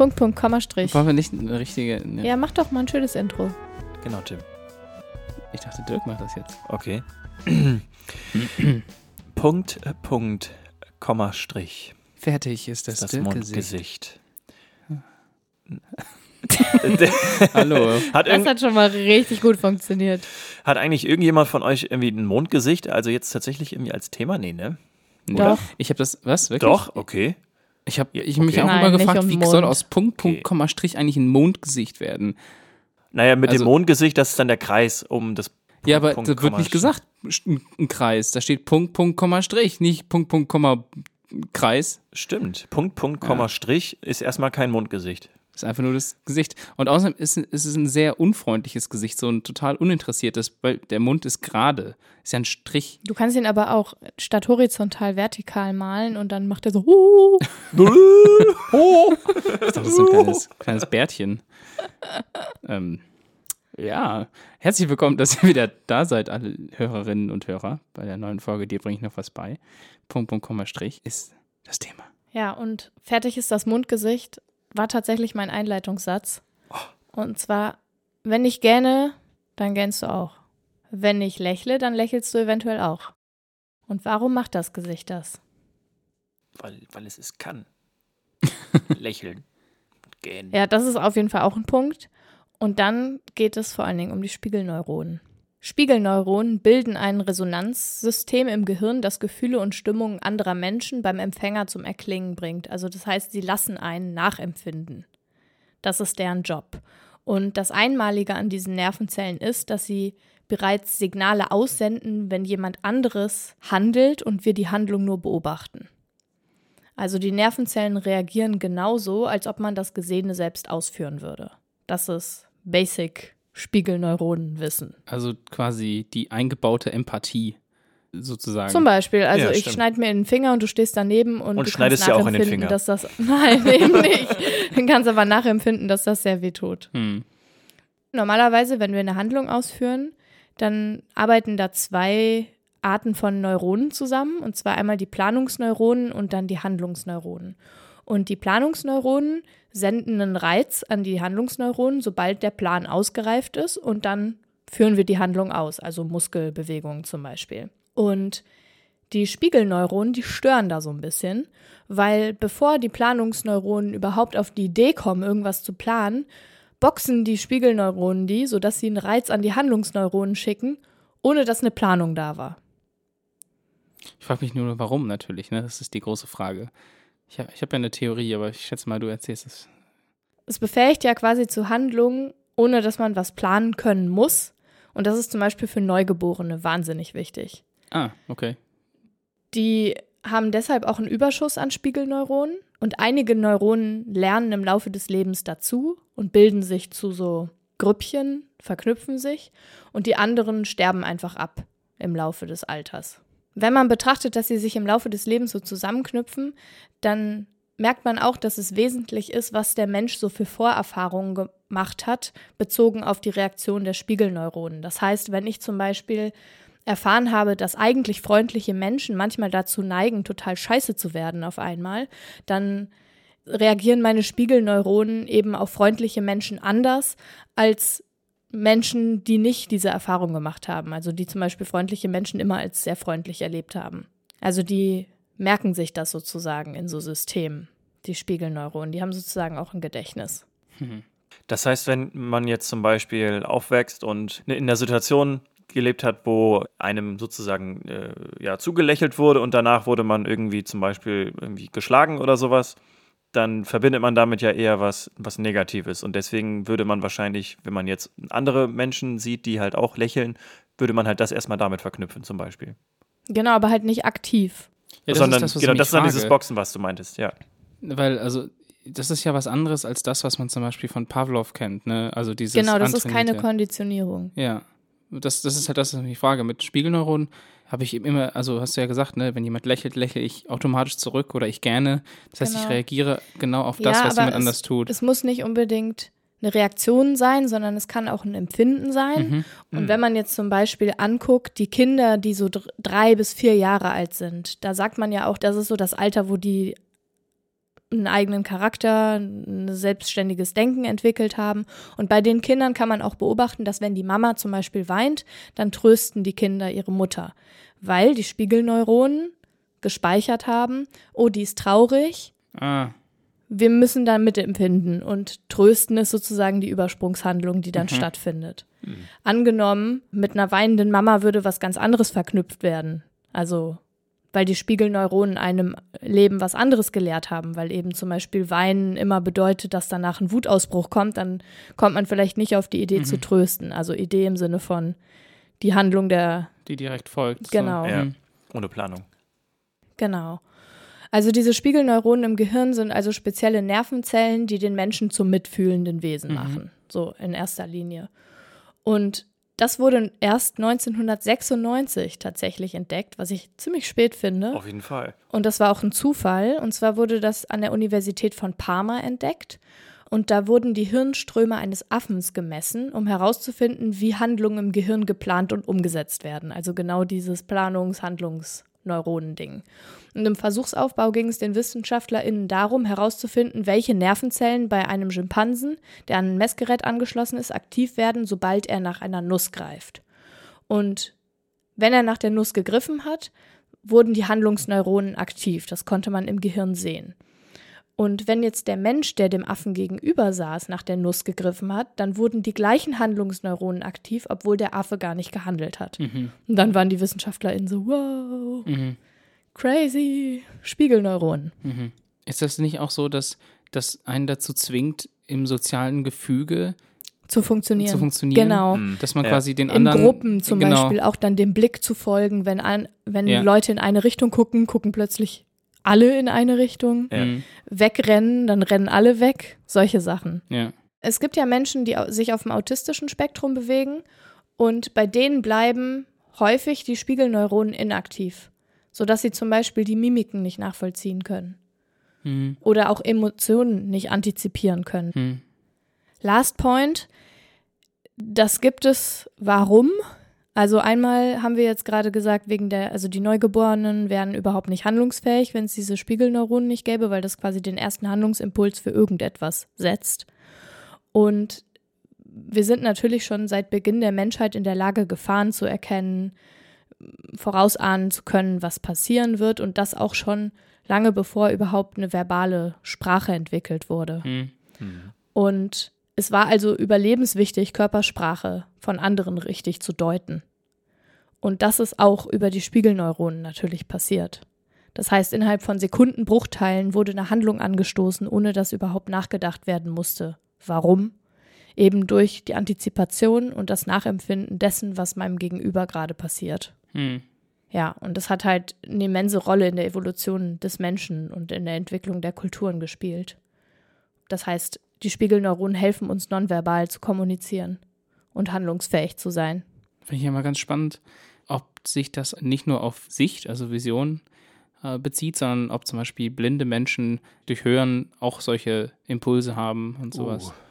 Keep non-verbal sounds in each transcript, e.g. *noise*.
Punkt, Punkt, Komma, Strich. Wollen wir nicht eine richtige. Ne, Ja, mach doch mal ein schönes Intro. Genau, Tim. Ich dachte, Dirk macht das jetzt. Okay. *clears throat* Punkt, äh, Punkt, Komma, Strich. Fertig ist das, Das. Mundgesicht. *laughs* Hallo. hat, Das hat schon mal richtig gut funktioniert. hat eigentlich irgendjemand von euch irgendwie ein Mondgesicht? Also jetzt tatsächlich irgendwie als Thema? Nee, ne? Doch. Ich habe das. Was? Wirklich? Doch, okay. Ich habe ich mich okay. auch Nein, immer gefragt, wie Mond. soll aus Punkt, Punkt, Okay. Komma, Strich eigentlich ein Mondgesicht werden? Naja, mit Also- dem Mondgesicht, das ist dann der Kreis um das Ja, aber Punkt, da wird nicht gesagt, ein ein Kreis. Da steht Punkt, Punkt, Komma, Strich, nicht Punkt, Punkt, Komma, Kreis. Stimmt. Punkt, Punkt, Komma, Ja. Strich ist erstmal kein Mondgesicht. Ist einfach nur das Gesicht. Und außerdem ist, ist es ein sehr unfreundliches Gesicht, so ein total uninteressiertes, weil der Mund ist gerade. Ist ja ein Strich. Du kannst ihn aber auch statt horizontal vertikal malen und dann macht er so. Oh! Das *laughs* ist ein kleines, kleines Bärtchen. Ähm, ja, herzlich willkommen, dass ihr wieder da seid, alle Hörerinnen und Hörer, bei der neuen Folge Dir bringe ich noch was bei. Punkt, Punkt, Komma, Strich ist das Thema. Ja, und fertig ist das Mundgesicht, war tatsächlich mein Einleitungssatz. Und zwar, wenn ich gähne, dann gähnst du auch. Wenn ich lächle, dann lächelst du eventuell auch. Und warum macht das Gesicht das? Weil, weil es es kann. *laughs* Lächeln. Gähnen. Ja, das ist auf jeden Fall auch ein Punkt. Und dann geht es vor allen Dingen um die Spiegelneuronen. Spiegelneuronen bilden ein Resonanzsystem im Gehirn, das Gefühle und Stimmungen anderer Menschen beim Empfänger zum Erklingen bringt. Also das heißt, sie lassen einen nachempfinden. Das ist deren Job. Und das Einmalige an diesen Nervenzellen ist, dass sie bereits Signale aussenden, wenn jemand anderes handelt und wir die Handlung nur beobachten. Also die Nervenzellen reagieren genauso, als ob man das Gesehene selbst ausführen würde. Das ist Basic Spiegelneuronenwissen. Also quasi die eingebaute Empathie sozusagen. Zum Beispiel, also Ja, ich schneide mir in den Finger und du stehst daneben und, Und du schneidest kannst dir auch in den nachempfinden, Finger. dass das *laughs* nein eben nicht. Du kannst aber nachempfinden, dass das sehr weh tut. Hm. Normalerweise, wenn wir eine Handlung ausführen, dann arbeiten da zwei Arten von Neuronen zusammen, und zwar einmal die Planungsneuronen und dann die Handlungsneuronen. Und die Planungsneuronen senden einen Reiz an die Handlungsneuronen, sobald der Plan ausgereift ist, und dann führen wir die Handlung aus, also Muskelbewegungen zum Beispiel. Und die Spiegelneuronen, die stören da so ein bisschen, weil bevor die Planungsneuronen überhaupt auf die Idee kommen, irgendwas zu planen, boxen die Spiegelneuronen die, sodass sie einen Reiz an die Handlungsneuronen schicken, ohne dass eine Planung da war. Ich frage mich nur, warum natürlich, ne? Das ist die große Frage. Ich habe ich hab ja eine Theorie, aber ich schätze mal, du erzählst es. Es befähigt ja quasi zu Handlungen, ohne dass man was planen können muss. Und das ist zum Beispiel für Neugeborene wahnsinnig wichtig. Ah, okay. Die haben deshalb auch einen Überschuss an Spiegelneuronen und einige Neuronen lernen im Laufe des Lebens dazu und bilden sich zu so Grüppchen, verknüpfen sich und die anderen sterben einfach ab im Laufe des Alters. Wenn man betrachtet, dass sie sich im Laufe des Lebens so zusammenknüpfen, dann merkt man auch, dass es wesentlich ist, was der Mensch so für Vorerfahrungen gemacht hat, bezogen auf die Reaktion der Spiegelneuronen. Das heißt, wenn ich zum Beispiel erfahren habe, dass eigentlich freundliche Menschen manchmal dazu neigen, total scheiße zu werden auf einmal, dann reagieren meine Spiegelneuronen eben auf freundliche Menschen anders als Menschen, die nicht diese Erfahrung gemacht haben. Also die zum Beispiel freundliche Menschen immer als sehr freundlich erlebt haben. Also die merken sich das sozusagen in so Systemen, die Spiegelneuronen. Die haben sozusagen auch ein Gedächtnis. Das heißt, wenn man jetzt zum Beispiel aufwächst und in einer Situation gelebt hat, wo einem sozusagen äh, ja, zugelächelt wurde und danach wurde man irgendwie zum Beispiel irgendwie geschlagen oder sowas, dann verbindet man damit ja eher was, was Negatives. Und deswegen würde man wahrscheinlich, wenn man jetzt andere Menschen sieht, die halt auch lächeln, würde man halt das erstmal damit verknüpfen, zum Beispiel. Genau, aber halt nicht aktiv. Ja, das Sondern, ist das, was genau, das ist dann dieses. Boxen, was du meintest, ja. Weil, also, das ist ja was anderes als das, was man zum Beispiel von Pavlov kennt, ne? Also dieses genau, das ist keine Konditionierung. Ja. Das, das ist halt das, was ich frage. Mit Spiegelneuronen habe ich eben immer, also hast du ja gesagt, ne, wenn jemand lächelt, lächle ich automatisch zurück oder ich gerne. Das heißt, ich Genau. reagiere genau auf das, Ja, was jemand es- anders tut. Es muss nicht unbedingt eine Reaktion sein, sondern es kann auch ein Empfinden sein. Mhm. Und wenn man jetzt zum Beispiel anguckt, die Kinder, die so dr- drei bis vier Jahre alt sind, da sagt man ja auch, das ist so das Alter, wo die einen eigenen Charakter, ein selbstständiges Denken entwickelt haben. Und bei den Kindern kann man auch beobachten, dass wenn die Mama zum Beispiel weint, dann trösten die Kinder ihre Mutter, weil die Spiegelneuronen gespeichert haben, oh, die ist traurig. Ah, Wir müssen da mitempfinden und trösten ist sozusagen die Übersprungshandlung, die dann stattfindet. Angenommen, mit einer weinenden Mama würde was ganz anderes verknüpft werden. Also, weil die Spiegelneuronen einem Leben was anderes gelehrt haben, weil eben zum Beispiel Weinen immer bedeutet, dass danach ein Wutausbruch kommt, dann kommt man vielleicht nicht auf die Idee zu trösten. Also Idee im Sinne von die Handlung der, die direkt folgt. Genau. So. Ja. Mhm. Ohne Planung. genau. Also diese Spiegelneuronen im Gehirn sind also spezielle Nervenzellen, die den Menschen zum mitfühlenden Wesen machen. So in erster Linie. Und das wurde erst 1996 tatsächlich entdeckt, was ich ziemlich spät finde. Auf jeden Fall. Und das war auch ein Zufall. Und zwar wurde das an der Universität von Parma entdeckt. Und da wurden die Hirnströme eines Affens gemessen, um herauszufinden, wie Handlungen im Gehirn geplant und umgesetzt werden. Also genau dieses Planungs-Handlungsneuronen-Ding. Und im Versuchsaufbau ging es den WissenschaftlerInnen darum, herauszufinden, welche Nervenzellen bei einem Schimpansen, der an ein Messgerät angeschlossen ist, aktiv werden, sobald er nach einer Nuss greift. Und wenn er nach der Nuss gegriffen hat, wurden die Handlungsneuronen aktiv. Das konnte man im Gehirn sehen. Und wenn jetzt der Mensch, der dem Affen gegenüber saß, nach der Nuss gegriffen hat, dann wurden die gleichen Handlungsneuronen aktiv, obwohl der Affe gar nicht gehandelt hat. Mhm. Und dann waren die WissenschaftlerInnen so, wow, Mhm. crazy, Spiegelneuronen. Mhm. Ist das nicht auch so, dass das einen dazu zwingt, im sozialen Gefüge Zu funktionieren. zu funktionieren? Genau. Mhm. Dass man Ja. quasi den In anderen. Gruppen zum genau. Beispiel auch dann dem Blick zu folgen, wenn, an, wenn Ja. Leute in eine Richtung gucken, gucken plötzlich alle in eine Richtung. Ja. Mhm. Wegrennen, dann rennen alle weg. Solche Sachen. Ja. Es gibt ja Menschen, die sich auf dem autistischen Spektrum bewegen und bei denen bleiben häufig die Spiegelneuronen inaktiv, sodass sie zum Beispiel die Mimiken nicht nachvollziehen können Mhm. oder auch Emotionen nicht antizipieren können. Mhm. Last Point, das gibt es warum? Also einmal haben wir jetzt gerade gesagt, wegen der, also die Neugeborenen wären überhaupt nicht handlungsfähig, wenn es diese Spiegelneuronen nicht gäbe, weil das quasi den ersten Handlungsimpuls für irgendetwas setzt. Und wir sind natürlich schon seit Beginn der Menschheit in der Lage, Gefahren zu erkennen, vorausahnen zu können, was passieren wird und das auch schon lange bevor überhaupt eine verbale Sprache entwickelt wurde. Mhm. Und es war also überlebenswichtig, Körpersprache von anderen richtig zu deuten. Und das ist auch über die Spiegelneuronen natürlich passiert. Das heißt, innerhalb von Sekundenbruchteilen wurde eine Handlung angestoßen, ohne dass überhaupt nachgedacht werden musste. Warum? Eben durch die Antizipation und das Nachempfinden dessen, was meinem Gegenüber gerade passiert. Mhm. Ja, und das hat halt eine immense Rolle in der Evolution des Menschen und in der Entwicklung der Kulturen gespielt. Das heißt, die Spiegelneuronen helfen uns nonverbal zu kommunizieren und handlungsfähig zu sein. Finde ich ja mal ganz spannend, ob sich das nicht nur auf Sicht, also Vision, äh, bezieht, sondern ob zum Beispiel blinde Menschen durch Hören auch solche Impulse haben und sowas. Uh.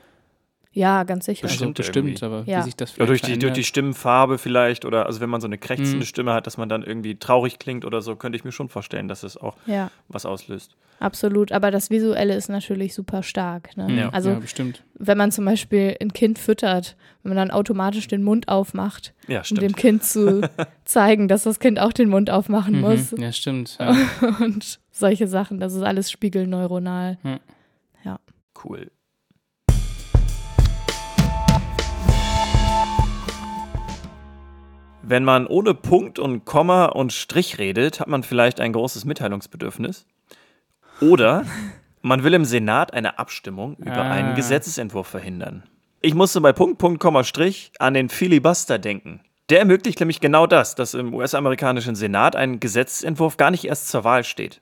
Ja, ganz sicher. Bestimmt also bestimmt, aber Ja. wie sich das Ja, vielleicht durch, die, durch die Stimmenfarbe vielleicht oder also wenn man so eine krächzende Mhm. Stimme hat, dass man dann irgendwie traurig klingt oder so, könnte ich mir schon vorstellen, dass es auch Ja, was auslöst. absolut. Aber das Visuelle ist natürlich super stark. Ne? Ja. Also, ja, bestimmt. wenn man zum Beispiel ein Kind füttert, wenn man dann automatisch den Mund aufmacht, Ja, um dem. Kind zu *laughs* zeigen, dass das Kind auch den Mund aufmachen muss. Mhm. Ja, stimmt. Ja. *laughs* Und solche Sachen. Das ist alles spiegelneuronal. Cool. Wenn man ohne Punkt und Komma und Strich redet, hat man vielleicht ein großes Mitteilungsbedürfnis. Oder man will im Senat eine Abstimmung über Ah. einen Gesetzesentwurf verhindern. Ich musste bei Punkt, Punkt, Komma, Strich an den Filibuster denken. Der ermöglicht nämlich genau das, dass im US-amerikanischen Senat ein Gesetzentwurf gar nicht erst zur Wahl steht.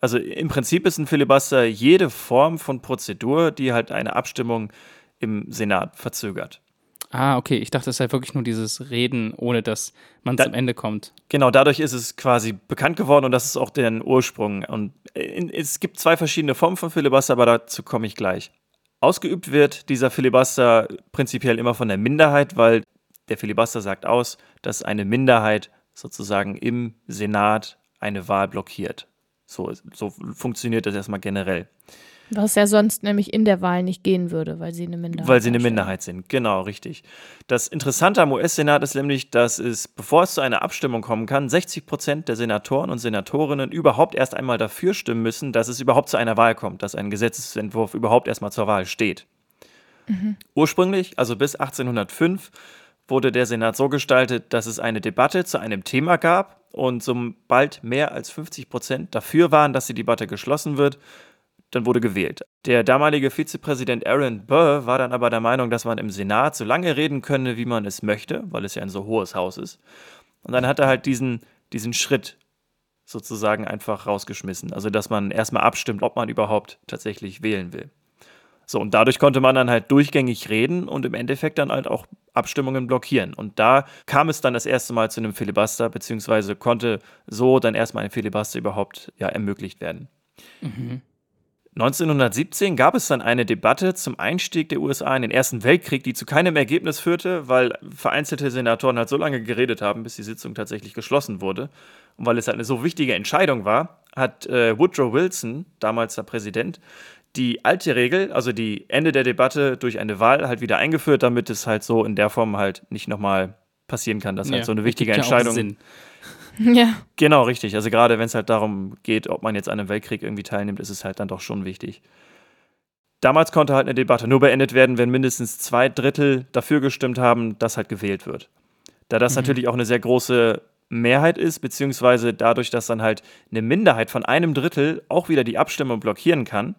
Also im Prinzip ist ein Filibuster jede Form von Prozedur, die halt eine Abstimmung im Senat verzögert. Ah, okay. Ich dachte, es sei wirklich nur dieses Reden, ohne dass man Da- zum Ende kommt. Genau, dadurch ist es quasi bekannt geworden und das ist auch deren Ursprung. Und in, es gibt zwei verschiedene Formen von Filibuster, aber dazu komme ich gleich. Ausgeübt wird dieser Filibuster prinzipiell immer von der Minderheit, weil der Filibuster sagt aus, dass eine Minderheit sozusagen im Senat eine Wahl blockiert. So, so funktioniert das erstmal generell. Was ja sonst nämlich in der Wahl nicht gehen würde, weil sie eine Minderheit Weil sie eine. Minderheit sind, genau, richtig. Das Interessante am US-Senat ist nämlich, dass es, bevor es zu einer Abstimmung kommen kann, 60 Prozent der Senatoren und Senatorinnen überhaupt erst einmal dafür stimmen müssen, dass es überhaupt zu einer Wahl kommt, dass ein Gesetzesentwurf überhaupt erstmal zur Wahl steht. Ursprünglich, also bis 1805, wurde der Senat so gestaltet, dass es eine Debatte zu einem Thema gab und sobald mehr als 50 Prozent dafür waren, dass die Debatte geschlossen wird, dann wurde gewählt. Der damalige Vizepräsident Aaron Burr war dann aber der Meinung, dass man im Senat so lange reden könne, wie man es möchte, weil es ja ein so hohes Haus ist. Und dann hat er halt diesen, diesen Schritt sozusagen einfach rausgeschmissen. Also, dass man erstmal abstimmt, ob man überhaupt tatsächlich wählen will. So, und dadurch konnte man dann halt durchgängig reden und im Endeffekt dann halt auch Abstimmungen blockieren. Und da kam es dann das erste Mal zu einem Filibuster, beziehungsweise konnte so dann erstmal ein Filibuster überhaupt ja, ermöglicht werden. 1917 gab es dann eine Debatte zum Einstieg der USA in den Ersten Weltkrieg, die zu keinem Ergebnis führte, weil vereinzelte Senatoren halt so lange geredet haben, bis die Sitzung tatsächlich geschlossen wurde. Und weil es halt eine so wichtige Entscheidung war, hat äh, Woodrow Wilson, damals der Präsident, die alte Regel, also die Ende der Debatte durch eine Wahl halt wieder eingeführt, damit es halt so in der Form halt nicht nochmal passieren kann, dass halt so eine wichtige ja Entscheidung Sinn. *laughs* Ja. Genau, richtig. Also gerade wenn es halt darum geht, ob man jetzt an einem Weltkrieg irgendwie teilnimmt, ist es halt dann doch schon wichtig. Damals konnte halt eine Debatte nur beendet werden, wenn mindestens zwei Drittel dafür gestimmt haben, dass halt gewählt wird. Da das natürlich auch eine sehr große Mehrheit ist, beziehungsweise dadurch, dass dann halt eine Minderheit von einem Drittel auch wieder die Abstimmung blockieren kann,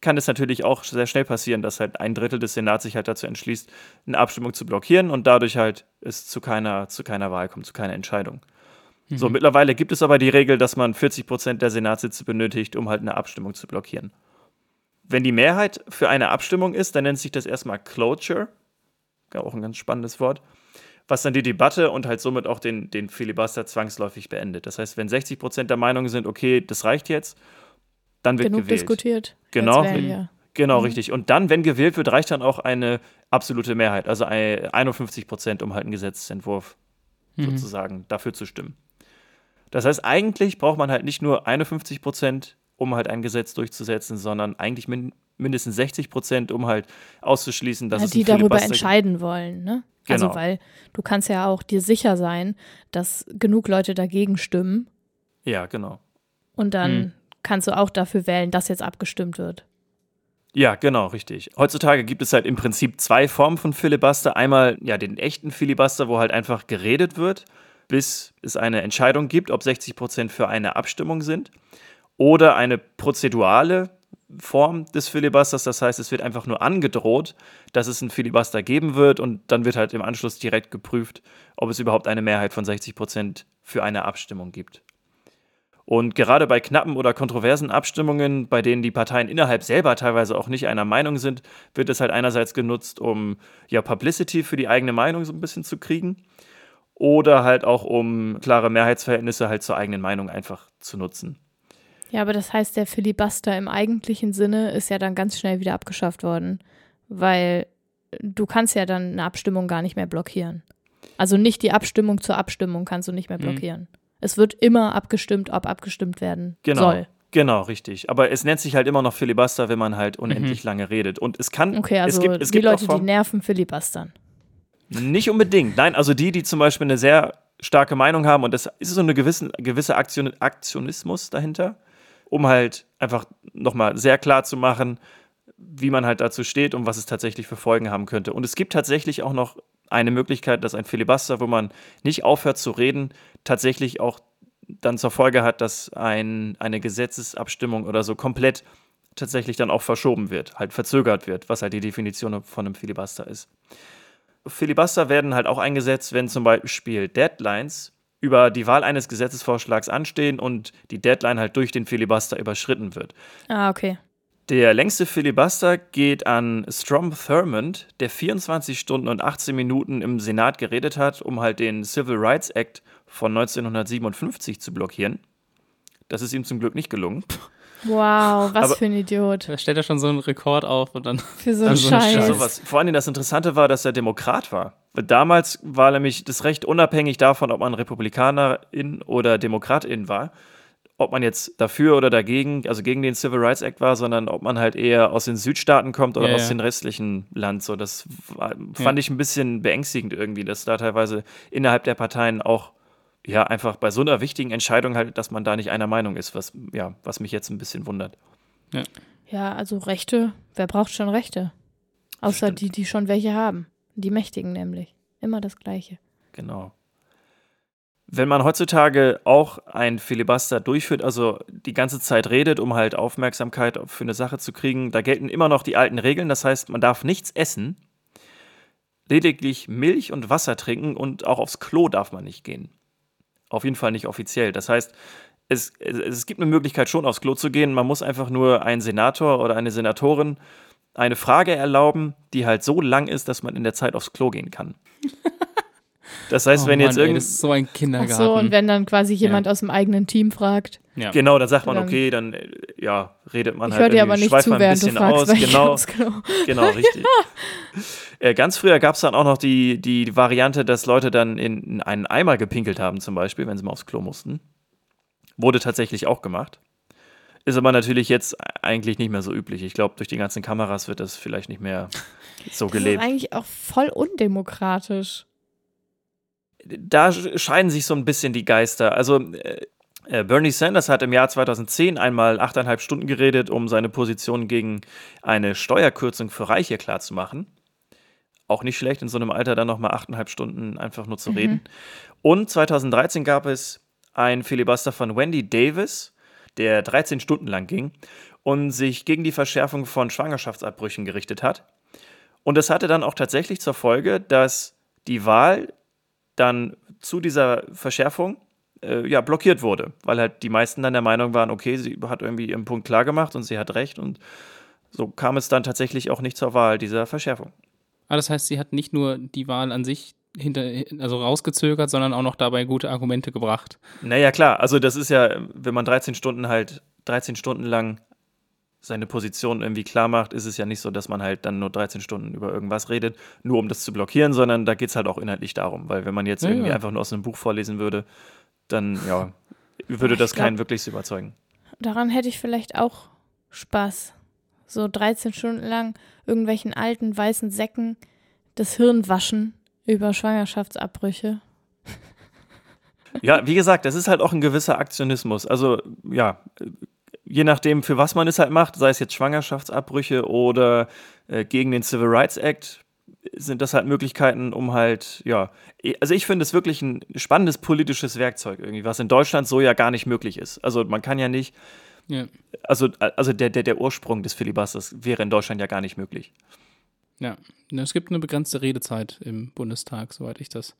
kann es natürlich auch sehr schnell passieren, dass halt ein Drittel des Senats sich halt dazu entschließt, eine Abstimmung zu blockieren und dadurch halt es zu keiner, zu keiner Wahl kommt, zu keiner Entscheidung. So, mittlerweile gibt es aber die Regel, dass man 40 Prozent der Senatssitze benötigt, um halt eine Abstimmung zu blockieren. Wenn die Mehrheit für eine Abstimmung ist, dann nennt sich das erstmal Cloture, ja, auch ein ganz spannendes Wort, was dann die Debatte und halt somit auch den, den Filibuster zwangsläufig beendet. Das heißt, wenn 60 Prozent der Meinung sind, okay, das reicht jetzt, dann wird Genug gewählt. diskutiert. Genau. Wählen wir. Genau, Mhm. richtig. Und dann, wenn gewählt wird, reicht dann auch eine absolute Mehrheit, also ein- 51 Prozent, um halt einen Gesetzentwurf sozusagen dafür zu stimmen. Das heißt, eigentlich braucht man halt nicht nur 51 Prozent, um halt ein Gesetz durchzusetzen, sondern eigentlich min mindestens 60 Prozent, um halt auszuschließen, dass Ja, es die darüber Filibuster gibt. entscheiden wollen, ne? Also Genau. weil du kannst ja auch dir sicher sein, dass genug Leute dagegen stimmen Ja, genau. und dann Hm. kannst du auch dafür wählen, dass jetzt abgestimmt wird. Ja, genau, richtig. Heutzutage gibt es halt im Prinzip zwei Formen von Filibuster. Einmal ja den echten Filibuster, wo halt einfach geredet wird, bis es eine Entscheidung gibt, ob 60 Prozent für eine Abstimmung sind. Oder eine prozedurale Form des Filibusters. Das heißt, es wird einfach nur angedroht, dass es einen Filibuster geben wird und dann wird halt im Anschluss direkt geprüft, ob es überhaupt eine Mehrheit von 60 Prozent für eine Abstimmung gibt. Und gerade bei knappen oder kontroversen Abstimmungen, bei denen die Parteien innerhalb selber teilweise auch nicht einer Meinung sind, wird es halt einerseits genutzt, um ja Publicity für die eigene Meinung so ein bisschen zu kriegen oder halt auch um klare Mehrheitsverhältnisse halt zur eigenen Meinung einfach zu nutzen. Ja, aber das heißt, der Filibuster im eigentlichen Sinne ist ja dann ganz schnell wieder abgeschafft worden, weil du kannst ja dann eine Abstimmung gar nicht mehr blockieren. Also nicht die Abstimmung zur Abstimmung kannst du nicht mehr Mhm. blockieren. Es wird immer abgestimmt, ob abgestimmt werden Genau. soll. Genau, richtig. Aber es nennt sich halt immer noch Filibuster, wenn man halt unendlich lange redet. Und es kann, Okay, also es gibt, es die gibt Leute, die nerven, filibustern. Nicht unbedingt. Nein, also die, die zum Beispiel eine sehr starke Meinung haben und das ist so eine gewisse, gewisse Aktion, Aktionismus dahinter, um halt einfach nochmal sehr klar zu machen, wie man halt dazu steht und was es tatsächlich für Folgen haben könnte. Und es gibt tatsächlich auch noch eine Möglichkeit, dass ein Filibuster, wo man nicht aufhört zu reden, tatsächlich auch dann zur Folge hat, dass ein, eine Gesetzesabstimmung oder so komplett tatsächlich dann auch verschoben wird, halt verzögert wird, was halt die Definition von einem Filibuster ist. Filibuster werden halt auch eingesetzt, wenn zum Beispiel Deadlines über die Wahl eines Gesetzesvorschlags anstehen und die Deadline halt durch den Filibuster überschritten wird. Ah, okay. Der längste Filibuster geht an Strom Thurmond, der 24 Stunden und 18 Minuten im Senat geredet hat, um halt den Civil Rights Act von 1957 zu blockieren. Das ist ihm zum Glück nicht gelungen. Wow, was Aber- für ein Idiot. Da stellt er schon so einen Rekord auf und dann. *laughs* Für so einen eine Scheiß. Scheiße. Sowas. Vor allem das Interessante war, dass er Demokrat war. Damals war nämlich das Recht unabhängig davon, ob man Republikanerin oder Demokratin war. ob man jetzt dafür oder dagegen, also gegen den Civil Rights Act war, sondern ob man halt eher aus den Südstaaten kommt oder Ja, aus ja. den restlichen Land. So, das war, fand Ja. ich ein bisschen beängstigend irgendwie, dass da teilweise innerhalb der Parteien auch ja einfach bei so einer wichtigen Entscheidung halt, dass man da nicht einer Meinung ist, was ja, was mich jetzt ein bisschen wundert. Ja, also Rechte, wer braucht schon Rechte? Außer Stimmt. die, die schon welche haben. Die Mächtigen nämlich. Immer das Gleiche. Genau. Wenn man heutzutage auch ein Filibuster durchführt, also die ganze Zeit redet, um halt Aufmerksamkeit für eine Sache zu kriegen, da gelten immer noch die alten Regeln. Das heißt, man darf nichts essen, lediglich Milch und Wasser trinken und auch aufs Klo darf man nicht gehen. Auf jeden Fall nicht offiziell. Das heißt, es, es, gibt eine Möglichkeit schon aufs Klo zu gehen. Man muss einfach nur einen Senator oder eine Senatorin eine Frage erlauben, die halt so lang ist, dass man in der Zeit aufs Klo gehen kann. *laughs* Das heißt, Oh wenn jetzt Mann, ey, irgend das ist so ein Ach Kindergarten. so, und wenn dann quasi jemand aus dem eigenen Team fragt. ja. Genau, dann sagt man, Dann- okay, dann äh, ja, redet man Ich halt höre dir irgendwie, aber nicht zu, während du bisschen fragst, aus. ich Genau, aufs Klo. genau, *laughs* richtig. äh, ganz früher gab es dann auch noch die, die Variante, dass Leute dann in, in einen Eimer gepinkelt haben, zum Beispiel, wenn sie mal aufs Klo mussten. Wurde tatsächlich auch gemacht. Ist aber natürlich jetzt eigentlich nicht mehr so üblich. Ich glaube, durch die ganzen Kameras wird das vielleicht nicht mehr so Das ist gelebt. eigentlich auch voll undemokratisch. Da sch- scheiden sich so ein bisschen die Geister. Also äh, äh, Bernie Sanders hat im Jahr 2010 einmal achteinhalb Stunden geredet, um seine Position gegen eine Steuerkürzung für Reiche klarzumachen. Auch nicht schlecht, in so einem Alter dann nochmal achteinhalb Stunden einfach nur zu reden. Und 2013 gab es ein Filibuster von Wendy Davis, der 13 Stunden lang ging und sich gegen die Verschärfung von Schwangerschaftsabbrüchen gerichtet hat. Und das hatte dann auch tatsächlich zur Folge, dass die Wahl dann zu dieser Verschärfung äh, ja, blockiert wurde, weil halt die meisten dann der Meinung waren, okay, sie hat irgendwie ihren Punkt klar gemacht und sie hat recht und so kam es dann tatsächlich auch nicht zur Wahl dieser Verschärfung. Ah, das heißt, sie hat nicht nur die Wahl an sich hinter, also rausgezögert, sondern auch noch dabei gute Argumente gebracht. Naja, klar, also das ist ja, wenn man 13 Stunden halt, 13 Stunden lang seine Position irgendwie klar macht, ist es ja nicht so, dass man halt dann nur 13 Stunden über irgendwas redet, nur um das zu blockieren, sondern da geht es halt auch inhaltlich darum, weil wenn man jetzt Ja, irgendwie ja. einfach nur aus einem Buch vorlesen würde, dann ja, würde das glaub- keinen wirklich überzeugen. Daran hätte ich vielleicht auch Spaß. So 13 Stunden lang irgendwelchen alten weißen Säcken das Hirn waschen über Schwangerschaftsabbrüche. Ja, wie gesagt, das ist halt auch ein gewisser Aktionismus. Also, ja, je nachdem, für was man es halt macht, sei es jetzt Schwangerschaftsabbrüche oder äh, gegen den Civil Rights Act, sind das halt Möglichkeiten, um halt, ja, also ich finde es wirklich ein spannendes politisches Werkzeug irgendwie, was in Deutschland so ja gar nicht möglich ist. Also man kann ja nicht, Ja. also, also der, der, der Ursprung des Filibusters wäre in Deutschland ja gar nicht möglich. Ja, es gibt eine begrenzte Redezeit im Bundestag, soweit ich das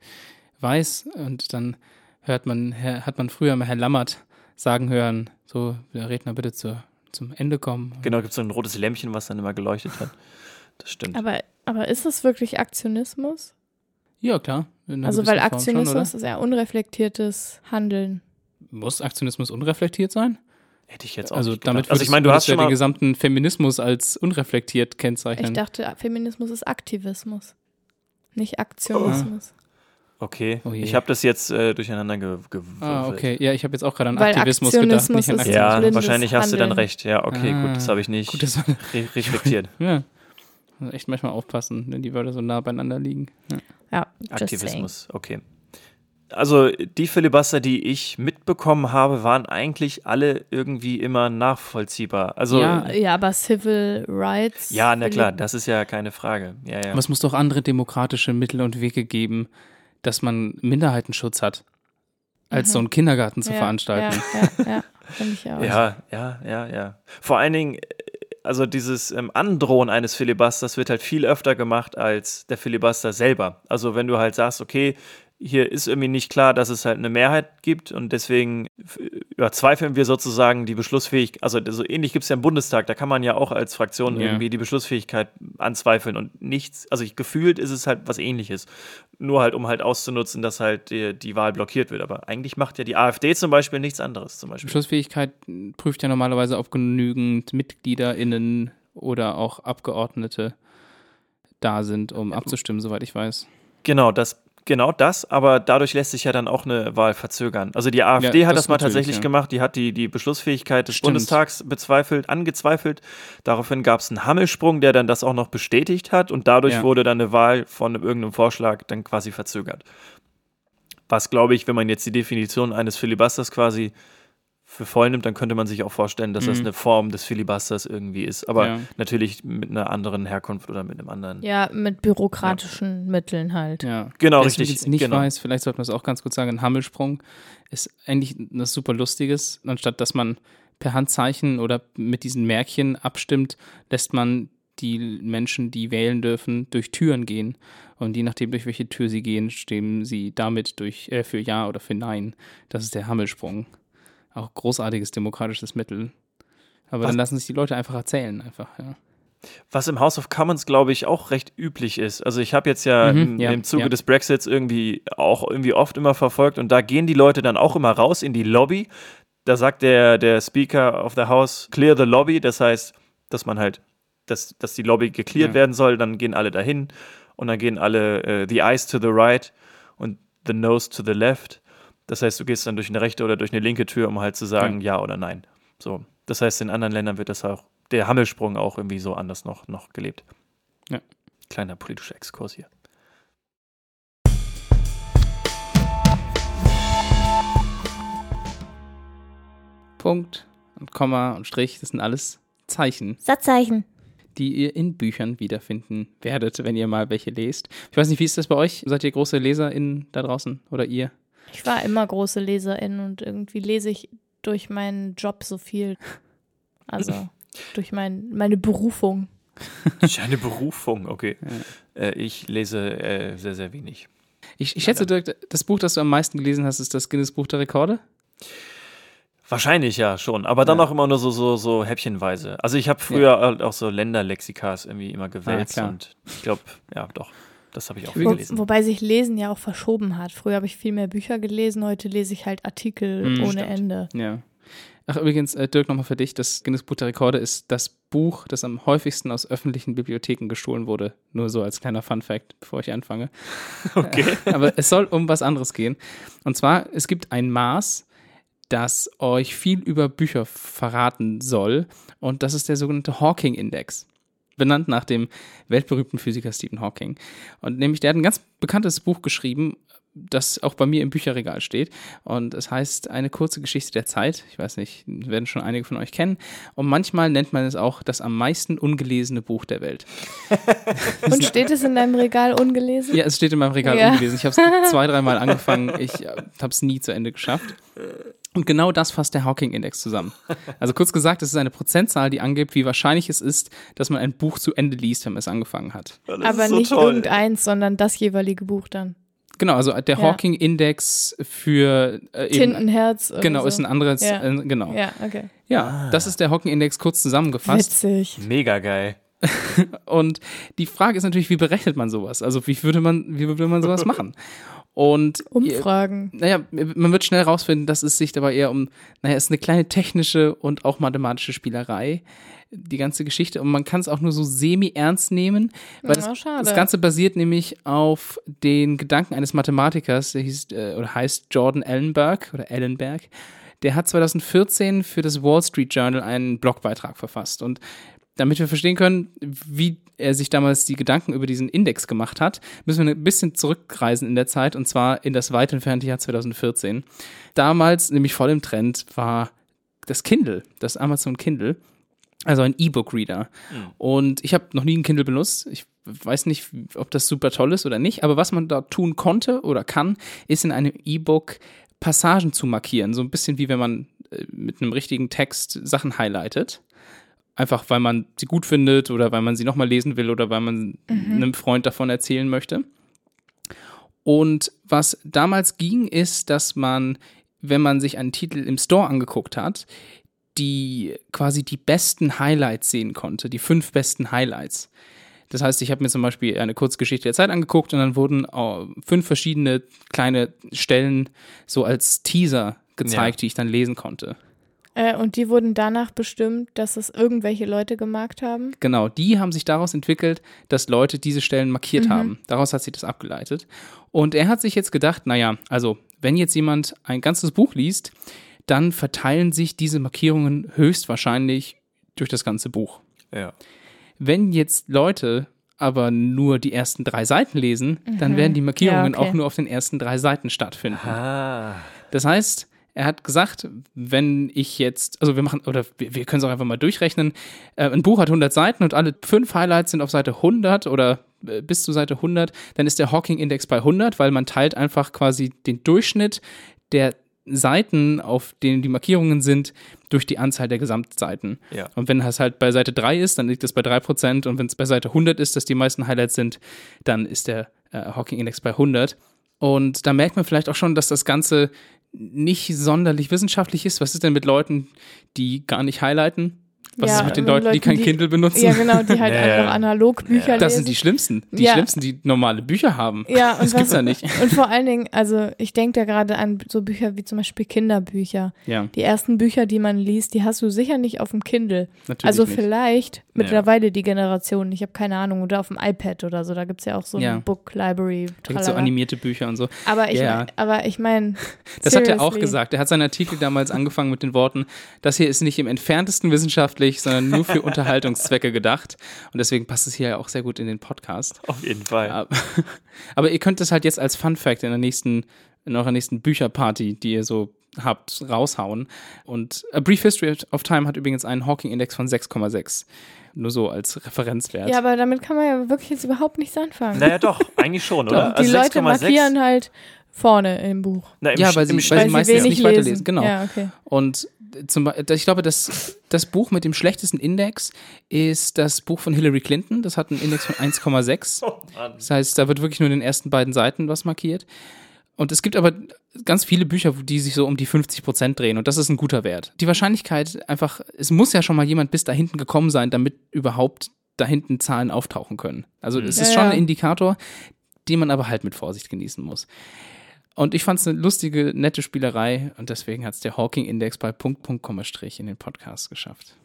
weiß. Und dann hört man, hat man früher mal Herr Lammert sagen hören, so, der Redner bitte zu, zum Ende kommen. Genau, gibt es so ein rotes Lämpchen, was dann immer geleuchtet hat. Das stimmt. Aber, aber ist es wirklich Aktionismus? Ja, klar. Also, weil Form schon, Aktionismus ist ja unreflektiertes Handeln. Muss Aktionismus unreflektiert sein? Hätte ich jetzt auch Also nicht damit. Also ich meine, du hast ja den gesamten Feminismus als unreflektiert kennzeichnen. Ich dachte, Feminismus ist Aktivismus, nicht Aktionismus. Okay, Oh ich habe das jetzt äh, durcheinander ge gewürfelt. ah, okay. Ja, ich habe jetzt auch gerade an Weil Aktivismus gedacht, nicht an ist- Aktivismus. Ja, wahrscheinlich hast du dann Handeln. recht. Ja, okay, Ah, gut, das habe ich nicht Gut, das re reflektiert. *laughs* ja. Also echt manchmal aufpassen, wenn die Wörter so nah beieinander liegen. Ja. Ja, just saying. Aktivismus, okay. Also die Filibuster, die ich mitbekommen habe, waren eigentlich alle irgendwie immer nachvollziehbar. Also Ja. ja, Ja, aber Civil Rights. na klar, das ist ja keine Frage. Ja, ja. Aber es muss doch andere demokratische Mittel und Wege geben, dass man Minderheitenschutz hat, als Mhm. so einen Kindergarten zu ja, veranstalten. Ja, ja, ja finde ich auch. Ja, ja, ja, ja. Vor allen Dingen, äh, also dieses ähm, Androhen eines Filibusters wird halt viel öfter gemacht als der Filibuster selber. Also wenn du halt sagst, okay, hier ist irgendwie nicht klar, dass es halt eine Mehrheit gibt und deswegen f- ja, zweifeln wir sozusagen die Beschlussfähigkeit, also so ähnlich gibt es ja im Bundestag, da kann man ja auch als Fraktion Ja. irgendwie die Beschlussfähigkeit anzweifeln und nichts, also ich, gefühlt ist es halt was ähnliches. Nur halt, um halt auszunutzen, dass halt die, die Wahl blockiert wird. Aber eigentlich macht ja die AfD zum Beispiel nichts anderes zum Beispiel. Beschlussfähigkeit prüft ja normalerweise, ob genügend MitgliederInnen oder auch Abgeordnete da sind, um abzustimmen, soweit ich weiß. Genau, das Genau das, aber dadurch lässt sich ja dann auch eine Wahl verzögern. Also die AfD Ja, hat das das mal tatsächlich ja. gemacht, die hat die, die Beschlussfähigkeit des Stimmt. Bundestags bezweifelt, angezweifelt. Daraufhin gab es einen Hammelsprung, der dann das auch noch bestätigt hat und dadurch Ja. wurde dann eine Wahl von irgendeinem Vorschlag dann quasi verzögert. Was glaube ich, wenn man jetzt die Definition eines Filibusters quasi für voll nimmt, dann könnte man sich auch vorstellen, dass das Mhm. eine Form des Filibusters irgendwie ist. Aber Ja. natürlich mit einer anderen Herkunft oder mit einem anderen. Ja, mit bürokratischen Mitteln halt. Ja. Genau, richtig, jetzt nicht genau. weiß, vielleicht sollte man es auch ganz kurz sagen, ein Hammelsprung ist eigentlich was super Lustiges. Anstatt dass man per Handzeichen oder mit diesen Märkchen abstimmt, lässt man die Menschen, die wählen dürfen, durch Türen gehen. Und je nachdem, durch welche Tür sie gehen, stimmen sie damit durch, äh, für Ja oder für Nein. Das ist der Hammelsprung. Auch großartiges demokratisches Mittel. Aber Was- dann lassen sich die Leute einfach erzählen, einfach, ja. Was im House of Commons, glaube ich, auch recht üblich ist. Also ich habe jetzt ja, Mhm, im, ja, im Zuge ja. des Brexits irgendwie auch irgendwie oft immer verfolgt und da gehen die Leute dann auch immer raus in die Lobby. Da sagt der, der Speaker of the House, clear the lobby. Das heißt, dass man halt, dass, dass die Lobby gecleared Ja. werden soll. Dann gehen alle dahin und dann gehen alle äh, the eyes to the right und the nose to the left. Das heißt, du gehst dann durch eine rechte oder durch eine linke Tür, um halt zu sagen ja, oder nein. So. Das heißt, in anderen Ländern wird das auch, der Hammelsprung auch irgendwie so anders noch, noch gelebt. Ja. Kleiner politischer Exkurs hier. Punkt und Komma und Strich, das sind alles Zeichen. Satzzeichen. die ihr in Büchern wiederfinden werdet, wenn ihr mal welche lest. Ich weiß nicht, wie ist das bei euch? Seid ihr große LeserInnen da draußen oder ihr? Ich war immer große Leserin und irgendwie lese ich durch meinen Job so viel. Also *laughs* durch mein, meine Berufung. Eine Berufung, okay. Äh, ich lese äh, sehr, sehr wenig. Ich, ich schätze, Dirk, das Buch, das du am meisten gelesen hast, ist das Guinness Buch der Rekorde. Wahrscheinlich ja schon, aber dann Ja. auch immer nur so, so, so häppchenweise. Also ich habe früher halt auch so Länderlexikas irgendwie immer gewälzt klar. und ich glaube, ja doch, das habe ich auch Wo, gelesen. wobei sich Lesen ja auch verschoben hat. Früher habe ich viel mehr Bücher gelesen, heute lese ich halt Artikel Mm, ohne stimmt. Ende. Ja. Ach, übrigens, äh, Dirk, nochmal für dich: Das Guinness Buch der Rekorde ist das Buch, das am häufigsten aus öffentlichen Bibliotheken gestohlen wurde. Nur so als kleiner Fun-Fact, bevor ich anfange. *laughs* Okay. Aber es soll um was anderes gehen. Und zwar, es gibt ein Maß, das euch viel über Bücher verraten soll. Und das ist der sogenannte Hawking-Index. Benannt nach dem weltberühmten Physiker Stephen Hawking. Und nämlich, der hat ein ganz bekanntes Buch geschrieben, das auch bei mir im Bücherregal steht. Und es heißt Eine kurze Geschichte der Zeit. Ich weiß nicht, werden schon einige von euch kennen. Und manchmal nennt man es auch das am meisten ungelesene Buch der Welt. *laughs* Und steht es in deinem Regal ungelesen? Ja, es steht in meinem Regal Ja. ungelesen. Ich habe es *laughs* zwei, dreimal angefangen. Ich äh, habe es nie zu Ende geschafft. Und genau das fasst der Hawking-Index zusammen. Also kurz gesagt, es ist eine Prozentzahl, die angibt, wie wahrscheinlich es ist, dass man ein Buch zu Ende liest, wenn man es angefangen hat. Aber so nicht toll. irgendeins, sondern das jeweilige Buch dann. Genau, also der Ja. Hawking-Index für äh, eben, Tintenherz. Genau, so. ist ein anderes, Ja. äh, genau. Ja, Ja, okay. das ist der Hawking-Index kurz zusammengefasst. Witzig. Mega geil. *laughs* Und die Frage ist natürlich, wie berechnet man sowas? Also wie würde man, wie würde man sowas *laughs* machen? Und Umfragen. Naja, man wird schnell rausfinden, dass es sich dabei eher um, naja, es ist eine kleine technische und auch mathematische Spielerei, die ganze Geschichte. Und man kann es auch nur so semi-ernst nehmen, weil Ja, das, schade. das Ganze basiert nämlich auf den Gedanken eines Mathematikers, der hieß, äh, oder heißt Jordan Ellenberg oder Ellenberg. Der hat 2014 für das Wall Street Journal einen Blogbeitrag verfasst. Und damit wir verstehen können, wie er sich damals die Gedanken über diesen Index gemacht hat, müssen wir ein bisschen zurückreisen in der Zeit und zwar in das weit entfernte Jahr 2014. Damals, nämlich voll im Trend, war das Kindle, das Amazon Kindle, also ein E-Book-Reader. Und ich habe noch nie ein Kindle benutzt. Ich weiß nicht, ob das super toll ist oder nicht, aber was man da tun konnte oder kann, ist in einem E-Book Passagen zu markieren. So ein bisschen wie wenn man äh, mit einem richtigen Text Sachen highlightet. Einfach weil man sie gut findet oder weil man sie nochmal lesen will oder weil man einem Freund davon erzählen möchte. Und was damals ging, ist, dass man, wenn man sich einen Titel im Store angeguckt hat, die quasi die besten Highlights sehen konnte, die fünf besten Highlights. Das heißt, ich habe mir zum Beispiel eine Kurzgeschichte der Zeit angeguckt und dann wurden äh, fünf verschiedene kleine Stellen so als Teaser gezeigt, Ja. die ich dann lesen konnte. Äh, und die wurden danach bestimmt, dass es irgendwelche Leute gemarkt haben. Genau, die haben sich daraus entwickelt, dass Leute diese Stellen markiert haben. Daraus hat sich das abgeleitet. Und er hat sich jetzt gedacht, naja, also wenn jetzt jemand ein ganzes Buch liest, dann verteilen sich diese Markierungen höchstwahrscheinlich durch das ganze Buch. Ja. Wenn jetzt Leute aber nur die ersten drei Seiten lesen, dann werden die Markierungen Ja, okay. auch nur auf den ersten drei Seiten stattfinden. Ah. Das heißt, er hat gesagt, wenn ich jetzt, also wir machen, oder wir, wir können es auch einfach mal durchrechnen, äh, ein Buch hat 100 Seiten und alle fünf Highlights sind auf Seite 100 oder äh, bis zu Seite 100, dann ist der Hawking-Index bei 100, weil man teilt einfach quasi den Durchschnitt der Seiten, auf denen die Markierungen sind, durch die Anzahl der Gesamtseiten. Ja. Und wenn es halt bei Seite 3 ist, dann liegt es bei 3%. Und wenn es bei Seite 100 ist, dass die meisten Highlights sind, dann ist der äh, Hawking-Index bei 100. Und da merkt man vielleicht auch schon, dass das Ganze nicht sonderlich wissenschaftlich ist. Was ist denn mit Leuten, die gar nicht highlighten? Was Ja, ist mit den mit Leuten, die Leuten, kein die- Kindle benutzen? Ja, genau, die halt *laughs* Ja, einfach ja. analog Bücher Das lesen. sind die Schlimmsten. Die Ja. Schlimmsten, die normale Bücher haben. Ja, und das gibt's was- ja nicht. Und vor allen Dingen, also ich denke da gerade an so Bücher wie zum Beispiel Kinderbücher. Ja, Die ersten Bücher, die man liest, die hast du sicher nicht auf dem Kindle. natürlich also nicht. vielleicht mittlerweile die Generation, ich habe keine Ahnung, oder auf dem iPad oder so, da gibt es ja auch so Ja. ein Book Library. Da gibt so animierte Bücher und so. aber ich, Ja. mein, aber ich meine, Das hat er auch gesagt. Er hat seinen Artikel damals angefangen mit den Worten, das hier ist nicht im entferntesten wissenschaftlich, sondern nur für Unterhaltungszwecke gedacht. Und deswegen passt es hier ja auch sehr gut in den Podcast. Auf jeden Fall. *laughs* Aber ihr könnt das halt jetzt als Fun Fact in der nächsten, in eurer nächsten Bücherparty, die ihr so habt, raushauen. Und A Brief History of Time hat übrigens einen Hawking-Index von 6,6. Nur so als Referenzwert. Ja, aber damit kann man ja wirklich jetzt überhaupt nichts anfangen. Naja, doch, eigentlich schon, oder? *laughs* die Also Leute 6,6 markieren halt vorne im Buch. Na, im, Ja, weil sie- im weil sie meistens nicht weiterlesen, genau. Ja, okay. Und zum, ich glaube, das, das Buch mit dem schlechtesten Index ist das Buch von Hillary Clinton. Das hat einen Index von 1,6. Oh. Das heißt, da wird wirklich nur in den ersten beiden Seiten was markiert. Und es gibt aber ganz viele Bücher, die sich so um die 50 Prozent drehen. Und das ist ein guter Wert. Die Wahrscheinlichkeit einfach, es muss ja schon mal jemand bis da hinten gekommen sein, damit überhaupt da hinten Zahlen auftauchen können. Also es ist Ja, schon ja. ein Indikator, den man aber halt mit Vorsicht genießen muss. Und ich fand es eine lustige, nette Spielerei und deswegen hat es der Hawking-Index bei Punkt, Punkt, Komma, Strich in den Podcast geschafft.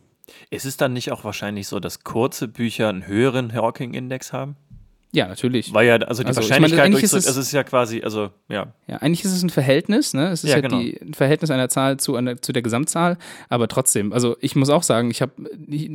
Ist es dann nicht auch wahrscheinlich so, dass kurze Bücher einen höheren Hawking-Index haben? Ja, natürlich. Weil ja, also die Also, ich Wahrscheinlichkeit meine, eigentlich durch ist es- also es ist ja quasi, also ja. Ja, eigentlich ist es ein Verhältnis, ne? Es ist Ja, ja, genau. die, ein Verhältnis einer Zahl zu, einer, zu der Gesamtzahl, aber trotzdem, also ich muss auch sagen, ich habe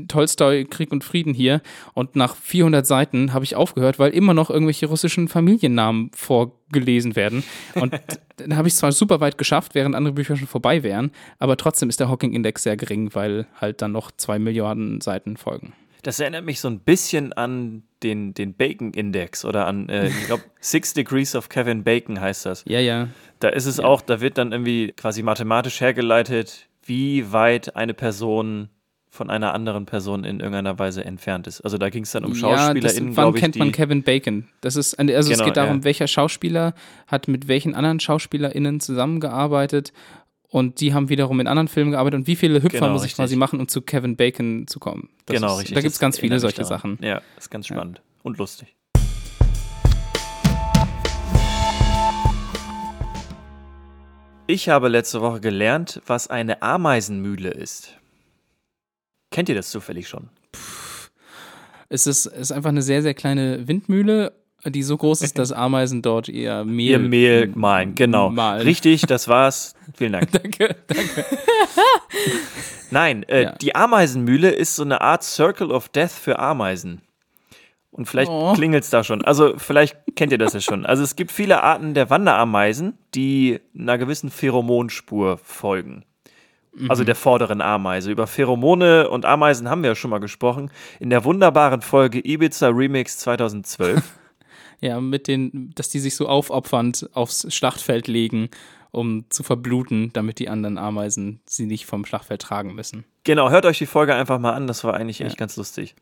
Tolstoi Krieg und Frieden hier und nach 400 Seiten habe ich aufgehört, weil immer noch irgendwelche russischen Familiennamen vorgelesen werden und *laughs* dann habe ich zwar super weit geschafft, während andere Bücher schon vorbei wären, aber trotzdem ist der Hawking-Index sehr gering, weil halt dann noch zwei Milliarden Seiten folgen. Das erinnert mich so ein bisschen an den, den Bacon-Index oder an, äh, ich glaube, *laughs* Six Degrees of Kevin Bacon heißt das. Ja, ja, Da ist es auch, da wird dann irgendwie quasi mathematisch hergeleitet, wie weit eine Person von einer anderen Person in irgendeiner Weise entfernt ist. Also da ging es dann um ja, SchauspielerInnen, wann glaube ich, kennt man Kevin Bacon? Das ist, also es Genau, geht darum, ja. welcher Schauspieler hat mit welchen anderen SchauspielerInnen zusammengearbeitet und die haben wiederum in anderen Filmen gearbeitet und wie viele Hüpfer Genau, muss ich richtig. quasi machen, um zu Kevin Bacon zu kommen? Das genau, ist, richtig. Da gibt es ganz viele solche daran. Sachen. Ja, ist ganz spannend und lustig. Ich habe letzte Woche gelernt, was eine Ameisenmühle ist. Kennt ihr das zufällig schon? Es ist, es ist einfach eine sehr, sehr kleine Windmühle, die so groß ist, *laughs* dass Ameisen dort ihr Mehl, Ihr Mehl malen, genau. Malen. Richtig, das war's. Vielen Dank. *laughs* Danke, danke. *laughs* Nein, äh, Ja. die Ameisenmühle ist so eine Art Circle of Death für Ameisen. Und vielleicht Oh. klingelt's da schon. Also vielleicht kennt ihr das ja schon. Also es gibt viele Arten der Wanderameisen, die einer gewissen Pheromonspur folgen. Also der vorderen Ameise. Über Pheromone und Ameisen haben wir ja schon mal gesprochen. In der wunderbaren Folge Ibiza Remix 2012. Ja, mit den, dass die sich so aufopfernd aufs Schlachtfeld legen, um zu verbluten, damit die anderen Ameisen sie nicht vom Schlachtfeld tragen müssen. Genau, hört euch die Folge einfach mal an, das war eigentlich echt ganz lustig.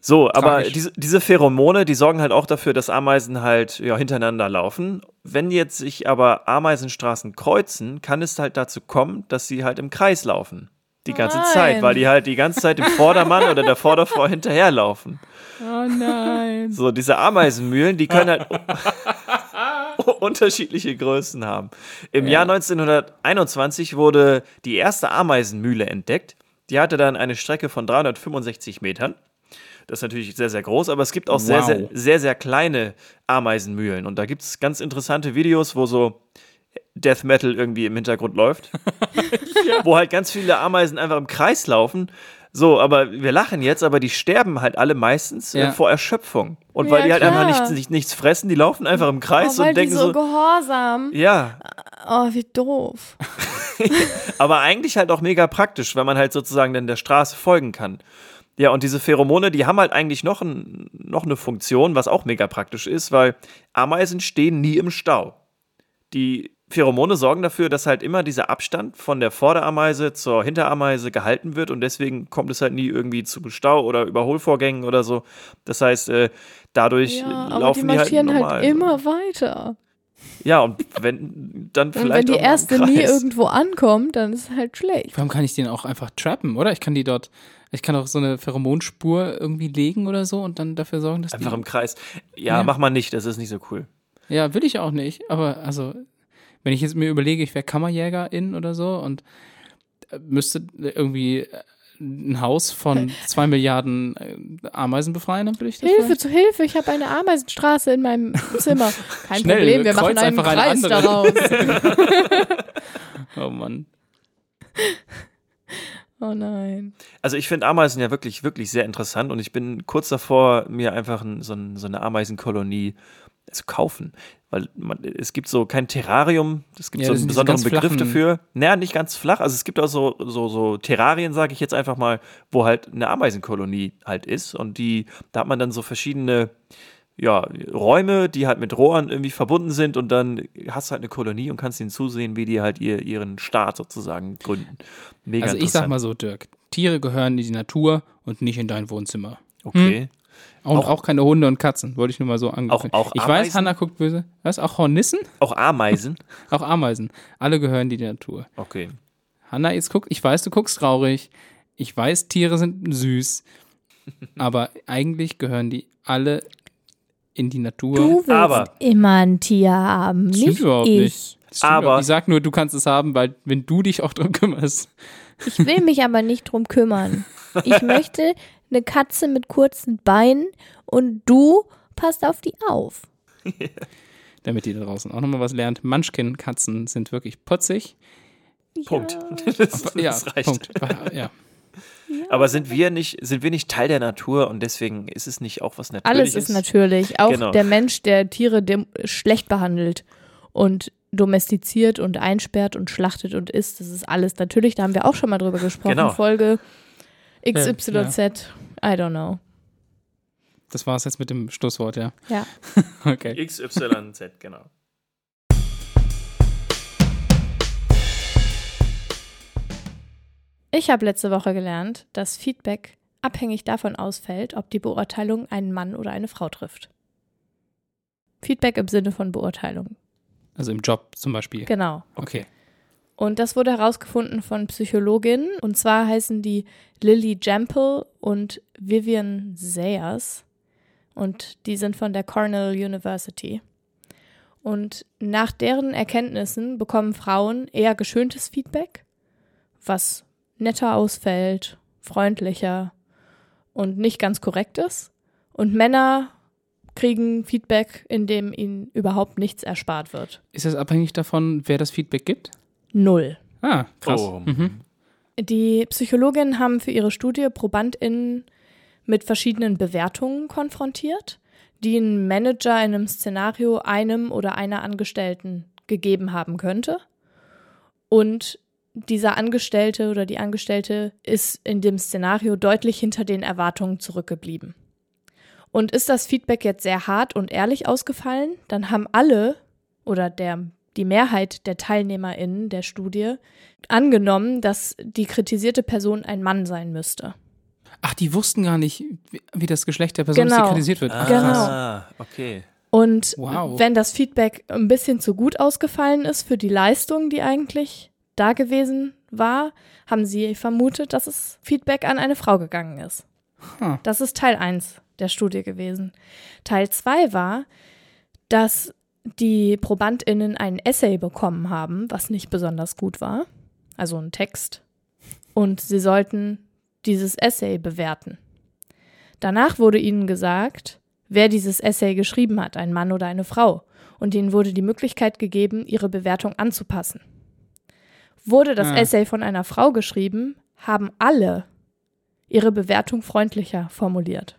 So, *laughs* aber diese, diese Pheromone, die sorgen halt auch dafür, dass Ameisen halt ja, hintereinander laufen. Wenn jetzt sich aber Ameisenstraßen kreuzen, kann es halt dazu kommen, dass sie halt im Kreis laufen. Die ganze Nein. Zeit, weil die halt die ganze Zeit dem Vordermann oder der *laughs* Vorderfrau hinterherlaufen. Oh nein. So, diese Ameisenmühlen, die können halt *laughs* *laughs* unterschiedliche Größen haben. Im Jahr 1921 wurde die erste Ameisenmühle entdeckt. Die hatte dann eine Strecke von 365 Metern. Das ist natürlich sehr, sehr groß, aber es gibt auch sehr, Wow. sehr, sehr, sehr kleine Ameisenmühlen. Und da gibt es ganz interessante Videos, wo so Death Metal irgendwie im Hintergrund läuft. *laughs* Wo halt ganz viele Ameisen einfach im Kreis laufen. So, aber wir lachen jetzt, aber die sterben halt alle meistens äh, Ja. vor Erschöpfung. Und Ja, weil die halt klar. einfach nichts, nicht, nichts fressen, die laufen einfach im Oh, Kreis weil und denken die so, so, gehorsam. ja, Oh, wie doof. *laughs* aber eigentlich halt auch mega praktisch, weil man halt sozusagen dann der Straße folgen kann. Ja, und diese Pheromone, die haben halt eigentlich noch, ein, noch eine Funktion, was auch mega praktisch ist, weil Ameisen stehen nie im Stau. Die Pheromone sorgen dafür, dass halt immer dieser Abstand von der Vorderameise zur Hinterameise gehalten wird und deswegen kommt es halt nie irgendwie zu Stau oder Überholvorgängen oder so. Das heißt, äh, dadurch Ja, aber laufen die die, marschieren halt halt, immer weiter. Ja, und wenn dann Und vielleicht wenn die erste nie irgendwo ankommt, dann ist es halt schlecht. Warum kann ich den auch einfach trappen, oder? Ich kann die dort, ich kann auch so eine Pheromonspur irgendwie legen oder so und dann dafür sorgen, dass Einfach die. im Kreis. Ja, Ja. mach mal nicht, das ist nicht so cool. Ja, will ich auch nicht. Aber also, wenn ich jetzt mir überlege, ich wäre Kammerjägerin oder so und äh, müsste irgendwie äh, ein Haus von *laughs* zwei Milliarden äh, Ameisen befreien, dann würde ich das Hilfe, vielleicht- zu Hilfe, ich habe eine Ameisenstraße in meinem *laughs* Zimmer. Kein Schnell, Problem, wir machen einen einfach eine Kreis andere. daraus. *laughs* Oh Mann. Oh nein. Also ich finde Ameisen ja wirklich, wirklich sehr interessant und ich bin kurz davor, mir einfach ein, so, ein, so eine Ameisenkolonie zu kaufen. Weil man, es gibt so kein Terrarium, es gibt Ja, so einen besonderen Begriff dafür. Naja, nicht ganz flach. Also es gibt auch so, so, so Terrarien, sage ich jetzt einfach mal, wo halt eine Ameisenkolonie halt ist. Und die, da hat man dann so verschiedene ja, Räume, die halt mit Rohren irgendwie verbunden sind und dann hast du halt eine Kolonie und kannst ihnen zusehen, wie die halt ihr, ihren Staat sozusagen gründen. Mega Also ich sag mal so, Dirk, Tiere gehören in die Natur und nicht in dein Wohnzimmer. Okay. Und Auch- auch, keine Hunde und Katzen, wollte ich nur mal so angreifen. auch ich weiß, Ameisen? Hanna guckt böse. Was? Auch Hornissen? Auch Ameisen? *laughs* Auch Ameisen. Alle gehören in die Natur. Okay. Hanna, jetzt guckt, ich weiß, du guckst traurig. Ich weiß, Tiere sind süß. *laughs* Aber eigentlich gehören die alle in die Natur. Du willst Aber- immer ein Tier haben, Das stimmt nicht überhaupt ich. nicht. Aber- überhaupt nicht. Ich sag nur, du kannst es haben, weil wenn du dich auch drum kümmerst. Ich will mich aber nicht drum kümmern. *laughs* Ich möchte eine Katze mit kurzen Beinen und du passt auf die auf. *laughs* Damit ihr da draußen auch nochmal was lernt. Munchkin-Katzen sind wirklich putzig. Punkt. *laughs* *laughs* Das, das ja, reicht. Punkt. Ja. Aber sind wir nicht, sind wir nicht Teil der Natur und deswegen ist es nicht auch was Alles Natürliches? ist natürlich. Auch Genau. der Mensch, der Tiere dem schlecht behandelt und domestiziert und einsperrt und schlachtet und isst, das ist alles natürlich. Da haben wir auch schon mal drüber gesprochen. Genau. Folge XYZ. I don't know. Das war's jetzt mit dem Schlusswort, ja. Ja. *laughs* Okay. XYZ, genau. Ich habe letzte Woche gelernt, dass Feedback abhängig davon ausfällt, ob die Beurteilung einen Mann oder eine Frau trifft. Feedback im Sinne von Beurteilung. Also im Job zum Beispiel. Genau. Okay. Und das wurde herausgefunden von Psychologinnen. Und zwar heißen die Lily Jampel und Vivian Sayers. Und die sind von der Cornell University. Und nach deren Erkenntnissen bekommen Frauen eher geschöntes Feedback, was netter ausfällt, freundlicher und nicht ganz korrekt ist. Und Männer kriegen Feedback, in dem ihnen überhaupt nichts erspart wird. Ist das abhängig davon, wer das Feedback gibt? Null. Ah, krass. Oh. Mhm. Die Psychologinnen haben für ihre Studie ProbandInnen mit verschiedenen Bewertungen konfrontiert, die ein Manager in einem Szenario einem oder einer Angestellten gegeben haben könnte. Und dieser Angestellte oder die Angestellte ist in dem Szenario deutlich hinter den Erwartungen zurückgeblieben. Und ist das Feedback jetzt sehr hart und ehrlich ausgefallen, dann haben alle oder der, die Mehrheit der TeilnehmerInnen der Studie angenommen, dass die kritisierte Person ein Mann sein müsste. Ach, die wussten gar nicht, wie, wie das Geschlecht der Person ist, die Genau. kritisiert wird. Ach, Genau. krass. Ah, okay. Und Wow. wenn das Feedback ein bisschen zu gut ausgefallen ist für die Leistung, die eigentlich da gewesen war, haben sie vermutet, dass es Feedback an eine Frau gegangen ist. Huh. Das ist Teil 1 der Studie gewesen. Teil 2 war, dass die ProbandInnen ein Essay bekommen haben, was nicht besonders gut war, also ein Text, und sie sollten dieses Essay bewerten. Danach wurde ihnen gesagt, wer dieses Essay geschrieben hat, ein Mann oder eine Frau, und ihnen wurde die Möglichkeit gegeben, ihre Bewertung anzupassen. Wurde das Ah. Essay von einer Frau geschrieben, haben alle ihre Bewertung freundlicher formuliert.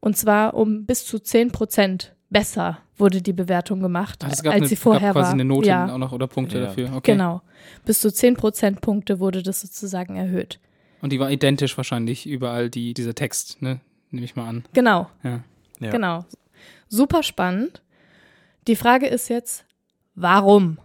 Und zwar um bis zu 10 Prozent besser wurde die Bewertung gemacht, es gab als eine, sie vorher gab quasi war. eine Note ja, auch noch oder Punkte Ja. dafür. Okay. genau. Bis zu 10 Prozentpunkte wurde das sozusagen erhöht. Und die war identisch wahrscheinlich überall die, dieser Text, ne? Nehme ich mal an. Genau, Ja. Ja. genau. Super spannend. Die Frage ist jetzt, warum?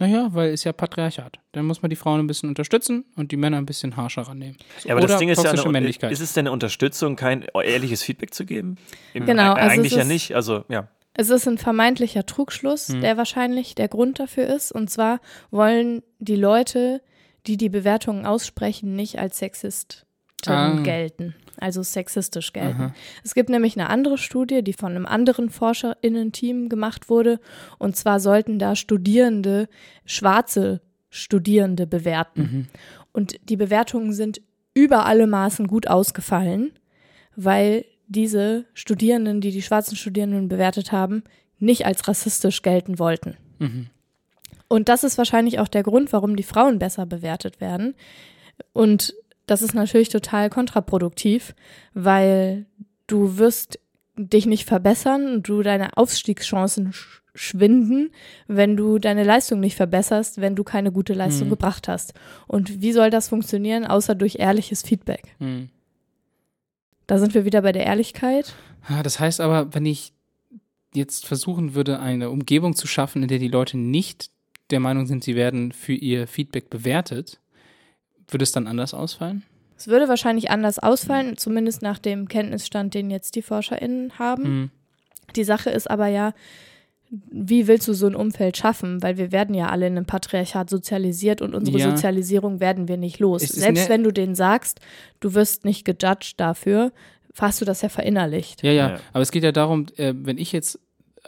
Naja, weil ist ja Patriarchat. Dann muss man die Frauen ein bisschen unterstützen und die Männer ein bisschen harscher rannehmen. So, Ja, aber oder das Ding ist ja, eine, ist es denn eine Unterstützung, kein ehrliches Feedback zu geben? Im- Genau, äh, also Eigentlich es ja ist- nicht, also ja. Es ist ein vermeintlicher Trugschluss, Hm. der wahrscheinlich der Grund dafür ist. Und zwar wollen die Leute, die die Bewertungen aussprechen, nicht als Sexisten Ah. gelten, also sexistisch gelten. Aha. Es gibt nämlich eine andere Studie, die von einem anderen ForscherInnen-Team gemacht wurde. Und zwar sollten da Studierende, schwarze Studierende bewerten. Mhm. Und die Bewertungen sind über alle Maßen gut ausgefallen, weil diese Studierenden, die die schwarzen Studierenden bewertet haben, nicht als rassistisch gelten wollten. Mhm. Und das ist wahrscheinlich auch der Grund, warum die Frauen besser bewertet werden. Und das ist natürlich total kontraproduktiv, weil du wirst dich nicht verbessern und du deine Aufstiegschancen sch schwinden, wenn du deine Leistung nicht verbesserst, wenn du keine gute Leistung Mhm. gebracht hast. Und wie soll das funktionieren, außer durch ehrliches Feedback? Mhm. Da sind wir wieder bei der Ehrlichkeit. Ah, Das heißt aber, wenn ich jetzt versuchen würde, eine Umgebung zu schaffen, in der die Leute nicht der Meinung sind, sie werden für ihr Feedback bewertet, würde es dann anders ausfallen? Es würde wahrscheinlich anders ausfallen, zumindest nach dem Kenntnisstand, den jetzt die ForscherInnen haben. Mhm. Die Sache ist aber ja, wie willst du so ein Umfeld schaffen? Weil wir werden ja alle in einem Patriarchat sozialisiert und unsere Ja. Sozialisierung werden wir nicht los. Es ist Selbst ne- wenn du denen sagst, du wirst nicht gejudged dafür, hast du das ja verinnerlicht. Ja, ja, Ja. aber es geht ja darum, äh, wenn ich jetzt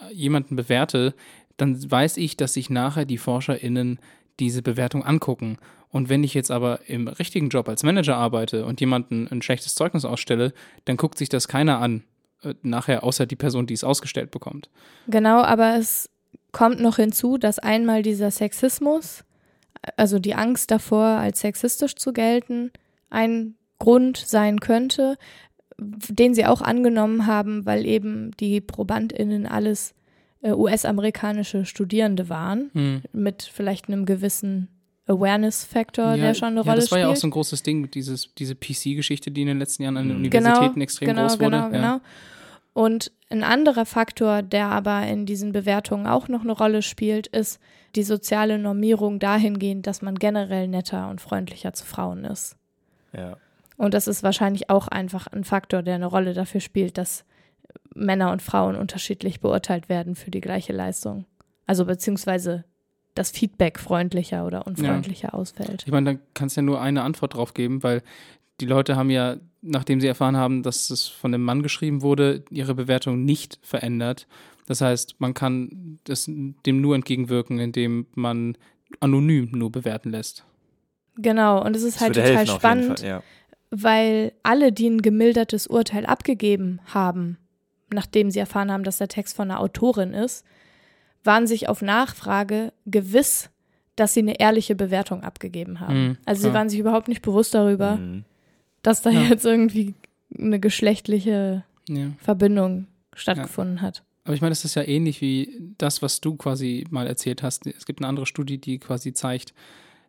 äh, jemanden bewerte, dann weiß ich, dass sich nachher die ForscherInnen diese Bewertung angucken. Und wenn ich jetzt aber im richtigen Job als Manager arbeite und jemanden ein schlechtes Zeugnis ausstelle, dann guckt sich das keiner an, äh, nachher, außer die Person, die es ausgestellt bekommt. Genau, aber es kommt noch hinzu, dass einmal dieser Sexismus, also die Angst davor, als sexistisch zu gelten, ein Grund sein könnte, den sie auch angenommen haben, weil eben die ProbandInnen alles äh, US-amerikanische Studierende waren, Hm. mit vielleicht einem gewissen Awareness-Factor, Ja, der schon eine ja, Rolle das war spielt. ja auch so ein großes Ding mit dieses, diese PC-Geschichte, die in den letzten Jahren an den Mhm. Universitäten extrem genau, groß wurde. Genau, ja. genau. Und ein anderer Faktor, der aber in diesen Bewertungen auch noch eine Rolle spielt, ist die soziale Normierung dahingehend, dass man generell netter und freundlicher zu Frauen ist. Ja. Und das ist wahrscheinlich auch einfach ein Faktor, der eine Rolle dafür spielt, dass Männer und Frauen unterschiedlich beurteilt werden für die gleiche Leistung. Also beziehungsweise das Feedback freundlicher oder unfreundlicher ausfällt. Ich meine, da kannst du ja nur eine Antwort drauf geben, weil die Leute haben ja, nachdem sie erfahren haben, dass es von einem Mann geschrieben wurde, ihre Bewertung nicht verändert. Das heißt, man kann das, dem nur entgegenwirken, indem man anonym nur bewerten lässt. Genau, und es ist Das halt total helfen spannend, Fall, ja. weil alle, die ein gemildertes Urteil abgegeben haben, nachdem sie erfahren haben, dass der Text von einer Autorin ist, waren sich auf Nachfrage gewiss, dass sie eine ehrliche Bewertung abgegeben haben. Mhm, also sie waren sich überhaupt nicht bewusst darüber, Mhm. dass da Ja. jetzt irgendwie eine geschlechtliche Ja. Verbindung stattgefunden hat. Aber ich meine, das ist ja ähnlich wie das, was du quasi mal erzählt hast. Es gibt eine andere Studie, die quasi zeigt,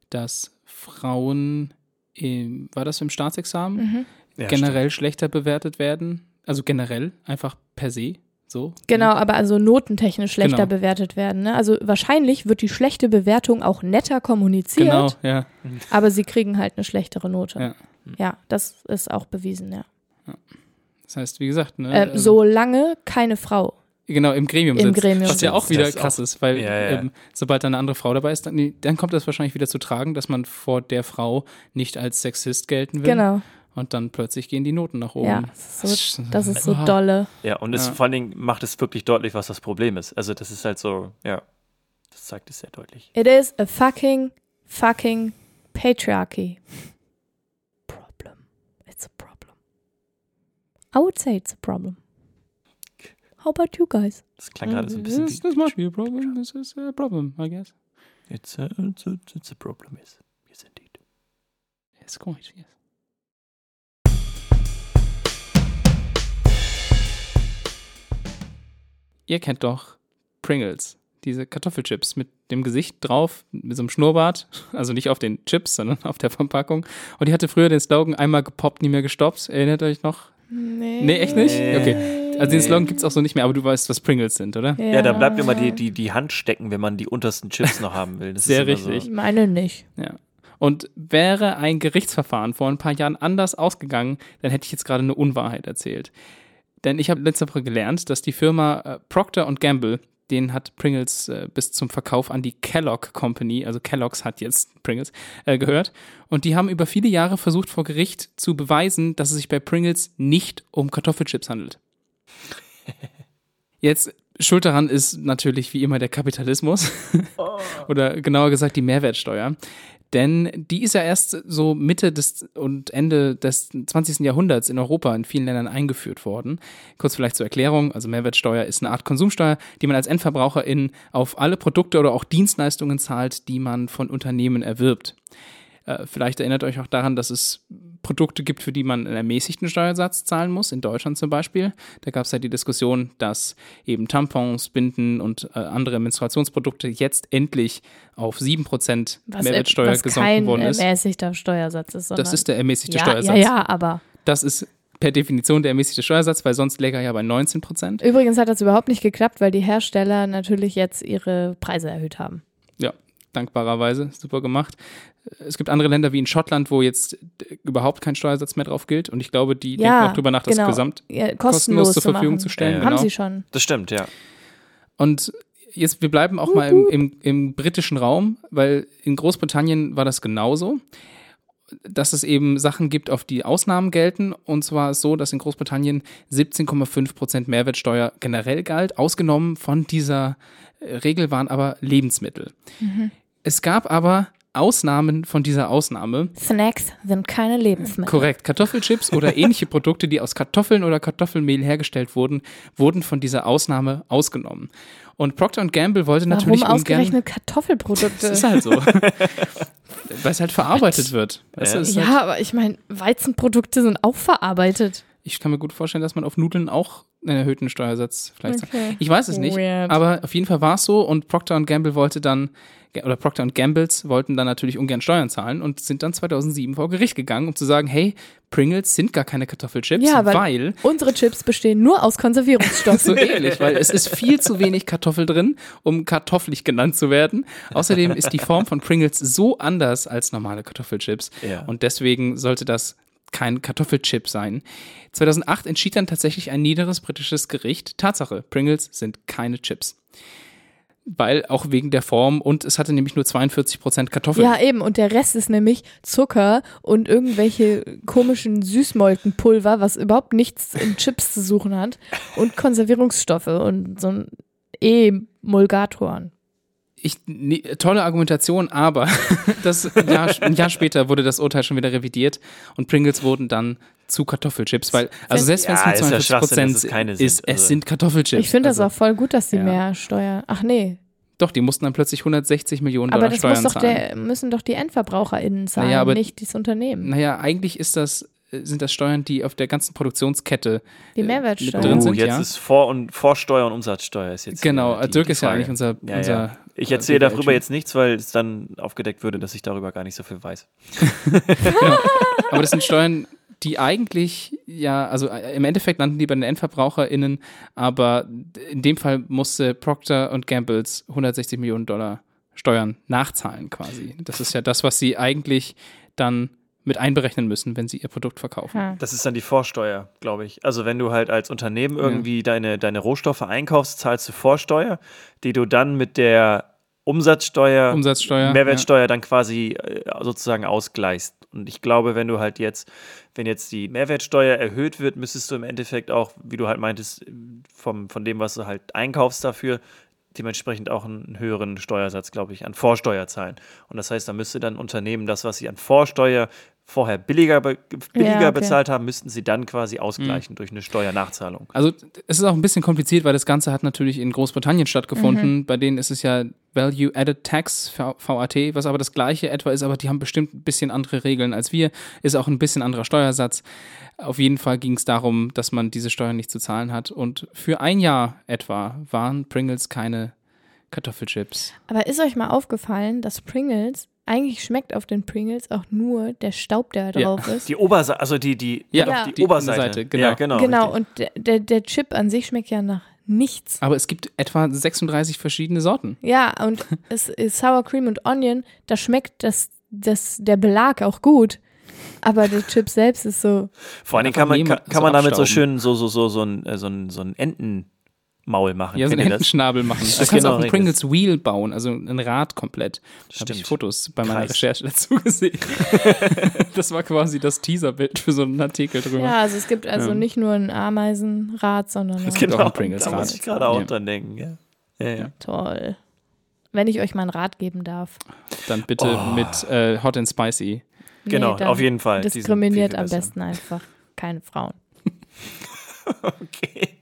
dass Frauen, im, war das im Staatsexamen, Mhm. Ja, generell schlechter bewertet werden. Also generell, einfach per se. So. Genau, aber also notentechnisch schlechter Genau. bewertet werden. Ne? Also wahrscheinlich wird die schlechte Bewertung auch netter kommuniziert, Genau, ja. aber sie kriegen halt eine schlechtere Note. Ja. Ja, das ist auch bewiesen, ja. Das heißt, wie gesagt, ne, Äh, ähm, solange keine Frau. genau im Gremium im sitzt. Gremium was ja auch wieder krass auch- ist, weil Ja, ja. Ähm, sobald da eine andere Frau dabei ist, dann, dann kommt das wahrscheinlich wieder zu tragen, dass man vor der Frau nicht als Sexist gelten will. Genau. Und dann plötzlich gehen die Noten nach oben. Ja, das ist so, das ist so dolle. Ja, und es Ja. vor allen Dingen macht es wirklich deutlich, was das Problem ist. Also das ist halt so, ja, das zeigt es sehr deutlich. It is a fucking, fucking patriarchy. Problem. It's a problem. I would say it's a problem. How about you guys? Das klang gerade so ein bisschen This, this must be a problem. This is a problem, I guess. it's a, it's a, it's a problem, yes. Yes, indeed. Yes, quite, yes. Ihr kennt doch Pringles, diese Kartoffelchips mit dem Gesicht drauf, mit so einem Schnurrbart, *laughs* also nicht auf den Chips, sondern auf der Verpackung. Und die hatte früher den Slogan einmal gepoppt, nie mehr gestoppt. Erinnert euch noch? Nee. Nee, echt nicht? Nee. Okay. Also den Slogan gibt es auch so nicht mehr, aber du weißt, was Pringles sind, oder? Ja, Ja, da bleibt immer die, die, die Hand stecken, wenn man die untersten Chips noch haben will. Das Sehr richtig. Ich meine nicht. Ja. Und wäre ein Gerichtsverfahren vor ein paar Jahren anders ausgegangen, dann hätte ich jetzt gerade eine Unwahrheit erzählt. Denn ich habe letzte Woche gelernt, dass die Firma äh, Procter Gamble, den hat Pringles äh, bis zum Verkauf an die Kellogg Company, also Kellogg's hat jetzt Pringles, äh, gehört. Und die haben über viele Jahre versucht, vor Gericht zu beweisen, dass es sich bei Pringles nicht um Kartoffelchips handelt. *laughs* Jetzt, schuld daran ist natürlich wie immer der Kapitalismus. *laughs* Oder genauer gesagt die Mehrwertsteuer. Denn die ist ja erst so Mitte des und Ende des 20. Jahrhunderts in Europa in vielen Ländern eingeführt worden. Kurz vielleicht zur Erklärung, also Mehrwertsteuer ist eine Art Konsumsteuer, die man als Endverbraucherin auf alle Produkte oder auch Dienstleistungen zahlt, die man von Unternehmen erwirbt. Äh, Vielleicht erinnert euch auch daran, dass es Produkte gibt, für die man einen ermäßigten Steuersatz zahlen muss, in Deutschland zum Beispiel. Da gab es ja die Diskussion, dass eben Tampons, Binden und äh, andere Menstruationsprodukte jetzt endlich auf 7% Was, Mehrwertsteuer was gesunken kein worden ist. ermäßigter Steuersatz ist. Das ist der ermäßigte ja, Steuersatz. Ja, ja, aber Das ist per Definition der ermäßigte Steuersatz, weil sonst läge er ja bei 19%. übrigens hat das überhaupt nicht geklappt, weil die Hersteller natürlich jetzt ihre Preise erhöht haben. Ja, dankbarerweise. Super gemacht. Es gibt andere Länder wie in Schottland, wo jetzt überhaupt kein Steuersatz mehr drauf gilt. Und ich glaube, die Ja, denken auch drüber nach, das genau. gesamt Ja, kostenlos, zur zu Verfügung machen. zu stellen. Ja, genau. Haben sie schon. Das stimmt, ja. Und jetzt, wir bleiben auch mal im, im, im britischen Raum, weil in Großbritannien war das genauso, dass es eben Sachen gibt, auf die Ausnahmen gelten. Und zwar ist so, dass in Großbritannien 17,5 Prozent Mehrwertsteuer generell galt. Ausgenommen von dieser äh, Regel waren aber Lebensmittel. Es gab aber Ausnahmen von dieser Ausnahme. Snacks sind keine Lebensmittel. Korrekt. Kartoffelchips oder *laughs* ähnliche Produkte, die aus Kartoffeln oder Kartoffelmehl hergestellt wurden, wurden von dieser Ausnahme ausgenommen. Und Procter Gamble wollte Warum natürlich ungern. ausgerechnet Kartoffelprodukte? *laughs* Das ist halt so. *laughs* Weil es halt verarbeitet wird. Ja. halt, ja, aber ich meine, Weizenprodukte sind auch verarbeitet. ich kann mir gut vorstellen, dass man auf Nudeln auch einen erhöhten Steuersatz vielleicht Okay. Ich weiß es nicht, Weird. aber auf jeden Fall war es so und Procter Gamble wollte dann oder Procter Gambles wollten dann natürlich ungern Steuern zahlen und sind dann 2007 vor Gericht gegangen, um zu sagen, hey, Pringles sind gar keine Kartoffelchips, Ja, weil- weil Unsere Chips bestehen nur aus Konservierungsstoffen. *laughs* so ähnlich, weil es ist viel zu wenig Kartoffel drin, um kartoffelig genannt zu werden. Außerdem ist die Form von Pringles so anders als normale Kartoffelchips Ja. und deswegen sollte das kein Kartoffelchip sein. 2008 entschied dann tatsächlich ein niederes britisches Gericht, Tatsache, Pringles sind keine Chips. Weil auch wegen der Form und es hatte nämlich nur 42% Kartoffeln. ja, eben. Und der Rest ist nämlich Zucker und irgendwelche komischen Süßmolkenpulver, was überhaupt nichts in Chips zu suchen hat. Und Konservierungsstoffe und so ein E-Emulgatoren. Ich, nee, tolle Argumentation, aber *laughs* das ein Jahr, ein Jahr später wurde das Urteil schon wieder revidiert und Pringles wurden dann zu Kartoffelchips, weil, also selbst wenn es nur ist ja 42 Schwachsinn, dass Prozent es keine ist, sind, es also. sind Kartoffelchips. Ich finde das also, auch voll gut, dass die ja. mehr Steuer. Ach nee. Doch, die mussten dann plötzlich 160 Millionen Dollar Aber das Steuern muss doch zahlen. der, müssen doch die EndverbraucherInnen zahlen, Naja, aber- nicht das Unternehmen. naja, eigentlich ist das, äh, sind das Steuern, die auf der ganzen Produktionskette Die äh, Mehrwertsteuer. mit drin oh, sind, jetzt ja. ist Vor- und Vorsteuer und Umsatzsteuer ist jetzt. Genau, hier die- Dirk die ist ja eigentlich unser, Ja, unser ja. Ich äh, erzähle darüber jetzt nichts, weil es dann aufgedeckt würde, dass ich darüber gar nicht so viel weiß. *laughs* Aber das sind Steuern, die eigentlich, ja, also äh, im Endeffekt landen die bei den EndverbraucherInnen, aber in dem Fall musste Procter und Gambles 160 Millionen Dollar Steuern nachzahlen quasi. Das ist ja das, was sie eigentlich dann mit einberechnen müssen, wenn sie ihr Produkt verkaufen. Das ist dann die Vorsteuer, glaube ich. Also wenn du halt als Unternehmen irgendwie deine, deine Rohstoffe einkaufst, zahlst du Vorsteuer, die du dann mit der Umsatzsteuer, Umsatzsteuer. Mehrwertsteuer dann quasi äh, sozusagen ausgleichst. Und ich glaube, wenn du halt jetzt, wenn jetzt die Mehrwertsteuer erhöht wird, müsstest du im Endeffekt auch, wie du halt meintest, vom, von dem, was du halt einkaufst dafür, dementsprechend auch einen höheren Steuersatz, glaube ich, an Vorsteuer zahlen. Und das heißt, da müsste dann Unternehmen das, was sie an Vorsteuer vorher billiger, be billiger Ja, okay. bezahlt haben, müssten sie dann quasi ausgleichen durch eine Steuernachzahlung. Also es ist auch ein bisschen kompliziert, weil das Ganze hat natürlich in Großbritannien stattgefunden. Mhm. Bei denen ist es ja Value Added Tax, VAT, was aber das gleiche etwa ist, aber die haben bestimmt ein bisschen andere Regeln als wir. Ist auch ein bisschen anderer Steuersatz. Auf jeden Fall ging es darum, dass man diese Steuern nicht zu zahlen hat. Und für ein Jahr etwa waren Pringles keine Kartoffelchips. Aber ist euch mal aufgefallen, dass Pringles, eigentlich schmeckt auf den Pringles auch nur der Staub, der Ja. drauf ist. Die Oberseite, also die, die, Ja, Ja. die, die Oberseite. Seite, genau. Ja, genau. genau, richtig. und der, der, Chip an sich schmeckt ja nach nichts. Aber es gibt etwa 36 verschiedene Sorten. Ja, und *laughs* es ist Sour Cream und Onion, da schmeckt das, das, der Belag auch gut. Aber der Chip selbst ist so. Vor allem kann man, kann, kann so man damit so schön so, so, so, so ein, äh, so ein, so ein Entenmaul machen. Ja, so einen das? Entenschnabel machen. *laughs* Du Ja, kannst genau, auch ein. Pringles Wheel bauen, also ein Rad komplett. Habe Stimmt. ich Fotos bei meiner Kreis. Recherche dazu gesehen. *laughs* das war quasi das Teaserbild für so einen Artikel drüber. Ja, also es gibt also Ja. nicht nur ein Ameisenrad, sondern auch gibt auch ein Pringles da muss Rad. ich gerade auch Ja. dran denken. Ja. Ja, ja. toll. Wenn ich euch mal einen Rat geben darf. Dann bitte Oh. mit äh, Hot and Spicy. Genau, auf jeden Fall. Diskriminiert am besten einfach keine Frauen. *laughs* Okay.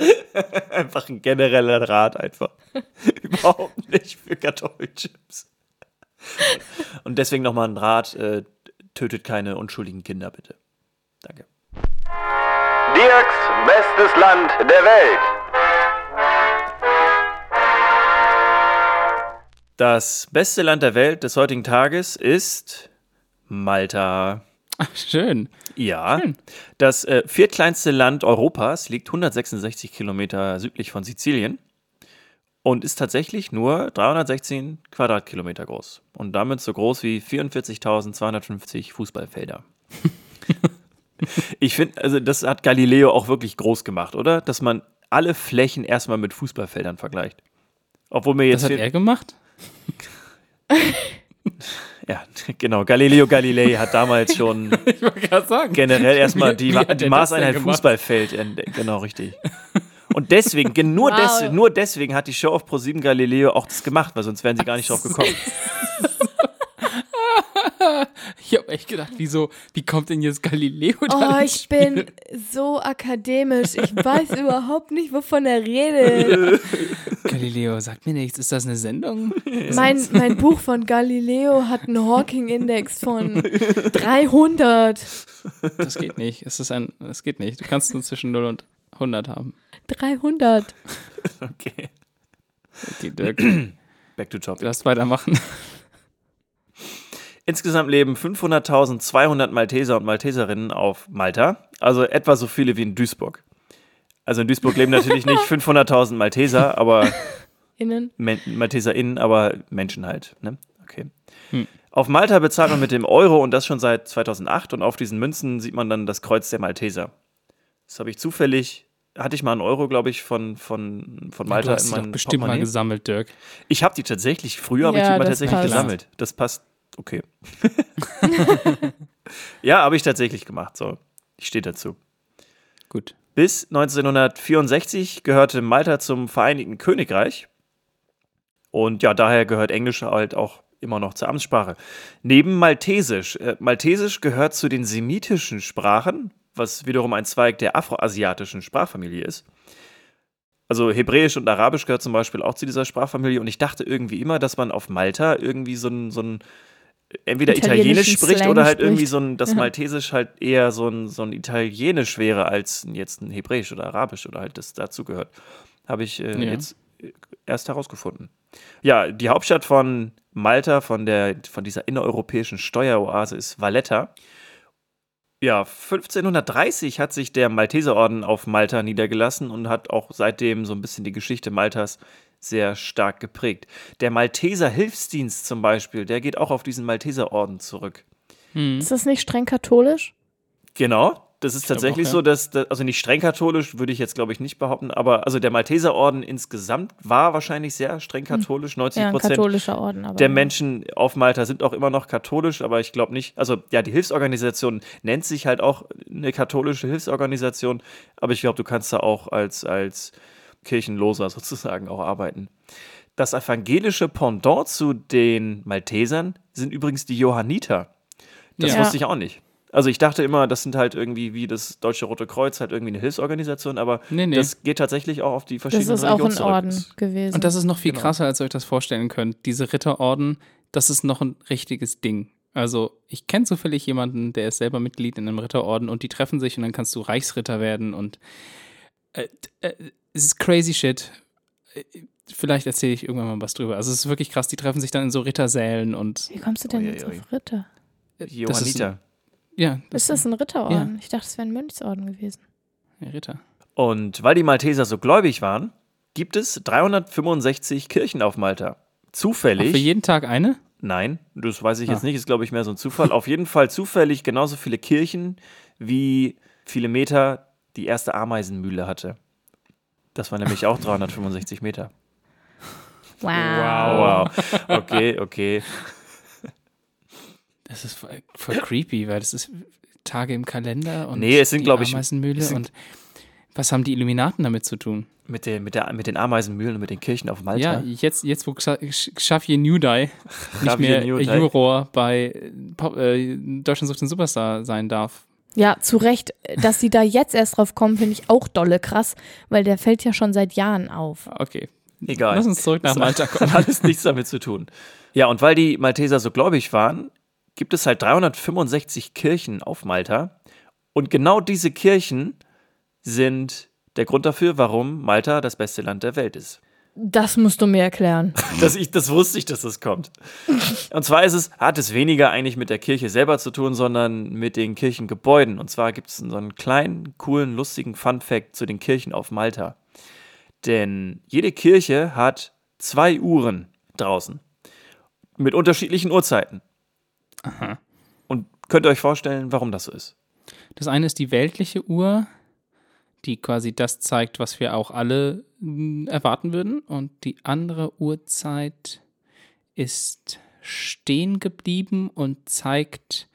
*laughs* einfach ein genereller Rat einfach. *laughs* Überhaupt nicht für Kartoffelchips. Und deswegen nochmal ein Rat, äh, tötet keine unschuldigen Kinder, bitte. Danke. Dirks bestes Land der Welt. Das beste Land der Welt des heutigen Tages ist Malta. *laughs* Schön. Ja, das äh, viertkleinste Land Europas liegt 166 Kilometer südlich von Sizilien und ist tatsächlich nur 316 Quadratkilometer groß und damit so groß wie 44.250 Fußballfelder. *laughs* ich finde, also das hat Galileo auch wirklich groß gemacht, oder? Dass man alle Flächen erstmal mit Fußballfeldern vergleicht. Obwohl mir jetzt Das hat er gemacht? *laughs* ja, *laughs* genau, Galileo Galilei hat damals schon *laughs* generell erstmal die, Wie- wie die Maßeinheit? Fußballfeld entdeckt. Genau, richtig. Und deswegen, gen- nur, Wow. des, nur deswegen hat die Show auf ProSieben Galileo auch das gemacht, weil sonst wären sie gar nicht drauf gekommen. *laughs* Ich habe echt gedacht, wieso, wie kommt denn jetzt Galileo da Oh, ins ich Spiel? bin so akademisch. Ich weiß *laughs* überhaupt nicht, wovon er redet. Galileo, sagt mir nichts. Ist das eine Sendung? *laughs* Mein, mein Buch von Galileo hat einen Hawking-Index von 300. Das geht nicht. Es ist ein, das geht nicht. Du kannst nur zwischen 0 und 100 haben. 300. *laughs* Okay. Okay, Dirk, Back to du topic. darfst weitermachen. Insgesamt leben 500.200 Malteser und Malteserinnen auf Malta, also etwa so viele wie in Duisburg. Also in Duisburg leben natürlich nicht *laughs* 500.000 Malteser, aber Innen. Men MalteserInnen, aber Menschen halt. Ne? Okay. Hm. Auf Malta bezahlt man mit dem Euro und das schon seit 2008 und auf diesen Münzen sieht man dann das Kreuz der Malteser. Das habe ich zufällig, hatte ich mal einen Euro, glaube ich, von, von, von Malta du hast in meinem bestimmt mal Portemonnaie. gesammelt, Dirk. Ich habe die tatsächlich, früher habe ich Ja, die mal tatsächlich passt. gesammelt. Das passt, okay. *laughs* ja, habe ich tatsächlich gemacht, so. Ich stehe dazu. Gut. Bis 1964 gehörte Malta zum Vereinigten Königreich. Und ja, daher gehört Englisch halt auch immer noch zur Amtssprache. Neben Maltesisch. Äh, Maltesisch gehört zu den semitischen Sprachen, was wiederum ein Zweig der afroasiatischen Sprachfamilie ist. Also Hebräisch und Arabisch gehört zum Beispiel auch zu dieser Sprachfamilie. Und ich dachte irgendwie immer, dass man auf Malta irgendwie so ein, so ein entweder Italienisch spricht Slang oder halt spricht. irgendwie so ein, das Ja. Maltesisch halt eher so ein, so ein Italienisch wäre als jetzt ein Hebräisch oder Arabisch oder halt das dazugehört. Habe ich äh, Ja. jetzt äh, erst herausgefunden. Ja, die Hauptstadt von Malta, von, der, von dieser innereuropäischen Steueroase ist Valletta. Ja, 1530 hat sich der Malteserorden auf Malta niedergelassen und hat auch seitdem so ein bisschen die Geschichte Maltas sehr stark geprägt. Der Malteser Hilfsdienst zum Beispiel, der geht auch auf diesen Malteserorden zurück. Ist das nicht streng katholisch? Genau, das ist tatsächlich auch, ja. so, dass, also nicht streng katholisch, würde ich jetzt glaube ich nicht behaupten, aber also der Malteserorden insgesamt war wahrscheinlich sehr streng katholisch. 90 Ja, ein Prozent katholischer Orden. Der Menschen auf Malta sind auch immer noch katholisch, aber ich glaube nicht, also ja, die Hilfsorganisation nennt sich halt auch eine katholische Hilfsorganisation, aber ich glaube, du kannst da auch als, als Kirchenloser sozusagen auch arbeiten. Das evangelische Pendant zu den Maltesern sind übrigens die Johanniter. Das Ja. wusste ich auch nicht. Also ich dachte immer, das sind halt irgendwie wie das Deutsche Rote Kreuz, halt irgendwie eine Hilfsorganisation, aber Nee, nee. das geht tatsächlich auch auf die das verschiedenen ist auch ein Religionen zurück. Orden gewesen. Und das ist noch viel Genau. krasser, als ihr euch das vorstellen könnt. Diese Ritterorden, das ist noch ein richtiges Ding. Also, ich kenne zufällig jemanden, der ist selber Mitglied in einem Ritterorden und die treffen sich und dann kannst du Reichsritter werden und äh, äh, es ist crazy shit. Vielleicht erzähle ich irgendwann mal was drüber. Also, es ist wirklich krass. Die treffen sich dann in so Rittersälen und Wie kommst du denn Ui, jetzt ui. auf Ritter? das ist Johanniter. ein, ja, das Ist das ein Ritterorden? Ich dachte, es wäre ein Mönchsorden gewesen. ein Ritter. Und weil die Malteser so gläubig waren, gibt es 365 Kirchen auf Malta. Auch Zufällig. für jeden Tag eine? Nein, das weiß ich jetzt Ah. nicht, ist glaube ich mehr so ein Zufall. Auf jeden Fall zufällig genauso viele Kirchen, wie viele Meter die erste Ameisenmühle hatte. Das war nämlich auch 365 Meter. Wow. Wow. Okay, okay. Das ist voll, voll creepy, weil das ist Tage im Kalender und Nee, es sind, die ich, Ameisenmühle es sind- und was haben die Illuminaten damit zu tun? Mit den, mit, der, mit den Ameisenmühlen und mit den Kirchen auf Malta. Ja, jetzt, jetzt wo Xavier Newdye nicht Xavier mehr. Juror bei äh, Deutschland sucht den Superstar sein darf. Ja, zu Recht. Dass sie da jetzt erst drauf kommen, finde ich auch dolle krass, weil der fällt ja schon seit Jahren auf. Okay. Egal. Lass uns zurück nach Malta Das kommen. hat *laughs* alles nichts damit zu tun. Ja, und weil die Malteser so gläubig waren, gibt es halt 365 Kirchen auf Malta. Und genau diese Kirchen sind der Grund dafür, warum Malta das beste Land der Welt ist. Das musst du mir erklären. *laughs* Das, ich, das wusste ich, dass das kommt. Und zwar ist es, hat es weniger eigentlich mit der Kirche selber zu tun, sondern mit den Kirchengebäuden. Und zwar gibt es so einen kleinen, coolen, lustigen Fun-Fact zu den Kirchen auf Malta. Denn jede Kirche hat zwei Uhren draußen. Mit unterschiedlichen Uhrzeiten. Und könnt ihr euch vorstellen, warum das so ist? Das eine ist die weltliche Uhr, die quasi das zeigt, was wir auch alle mm, erwarten würden. Und die andere Uhrzeit ist stehen geblieben und zeigt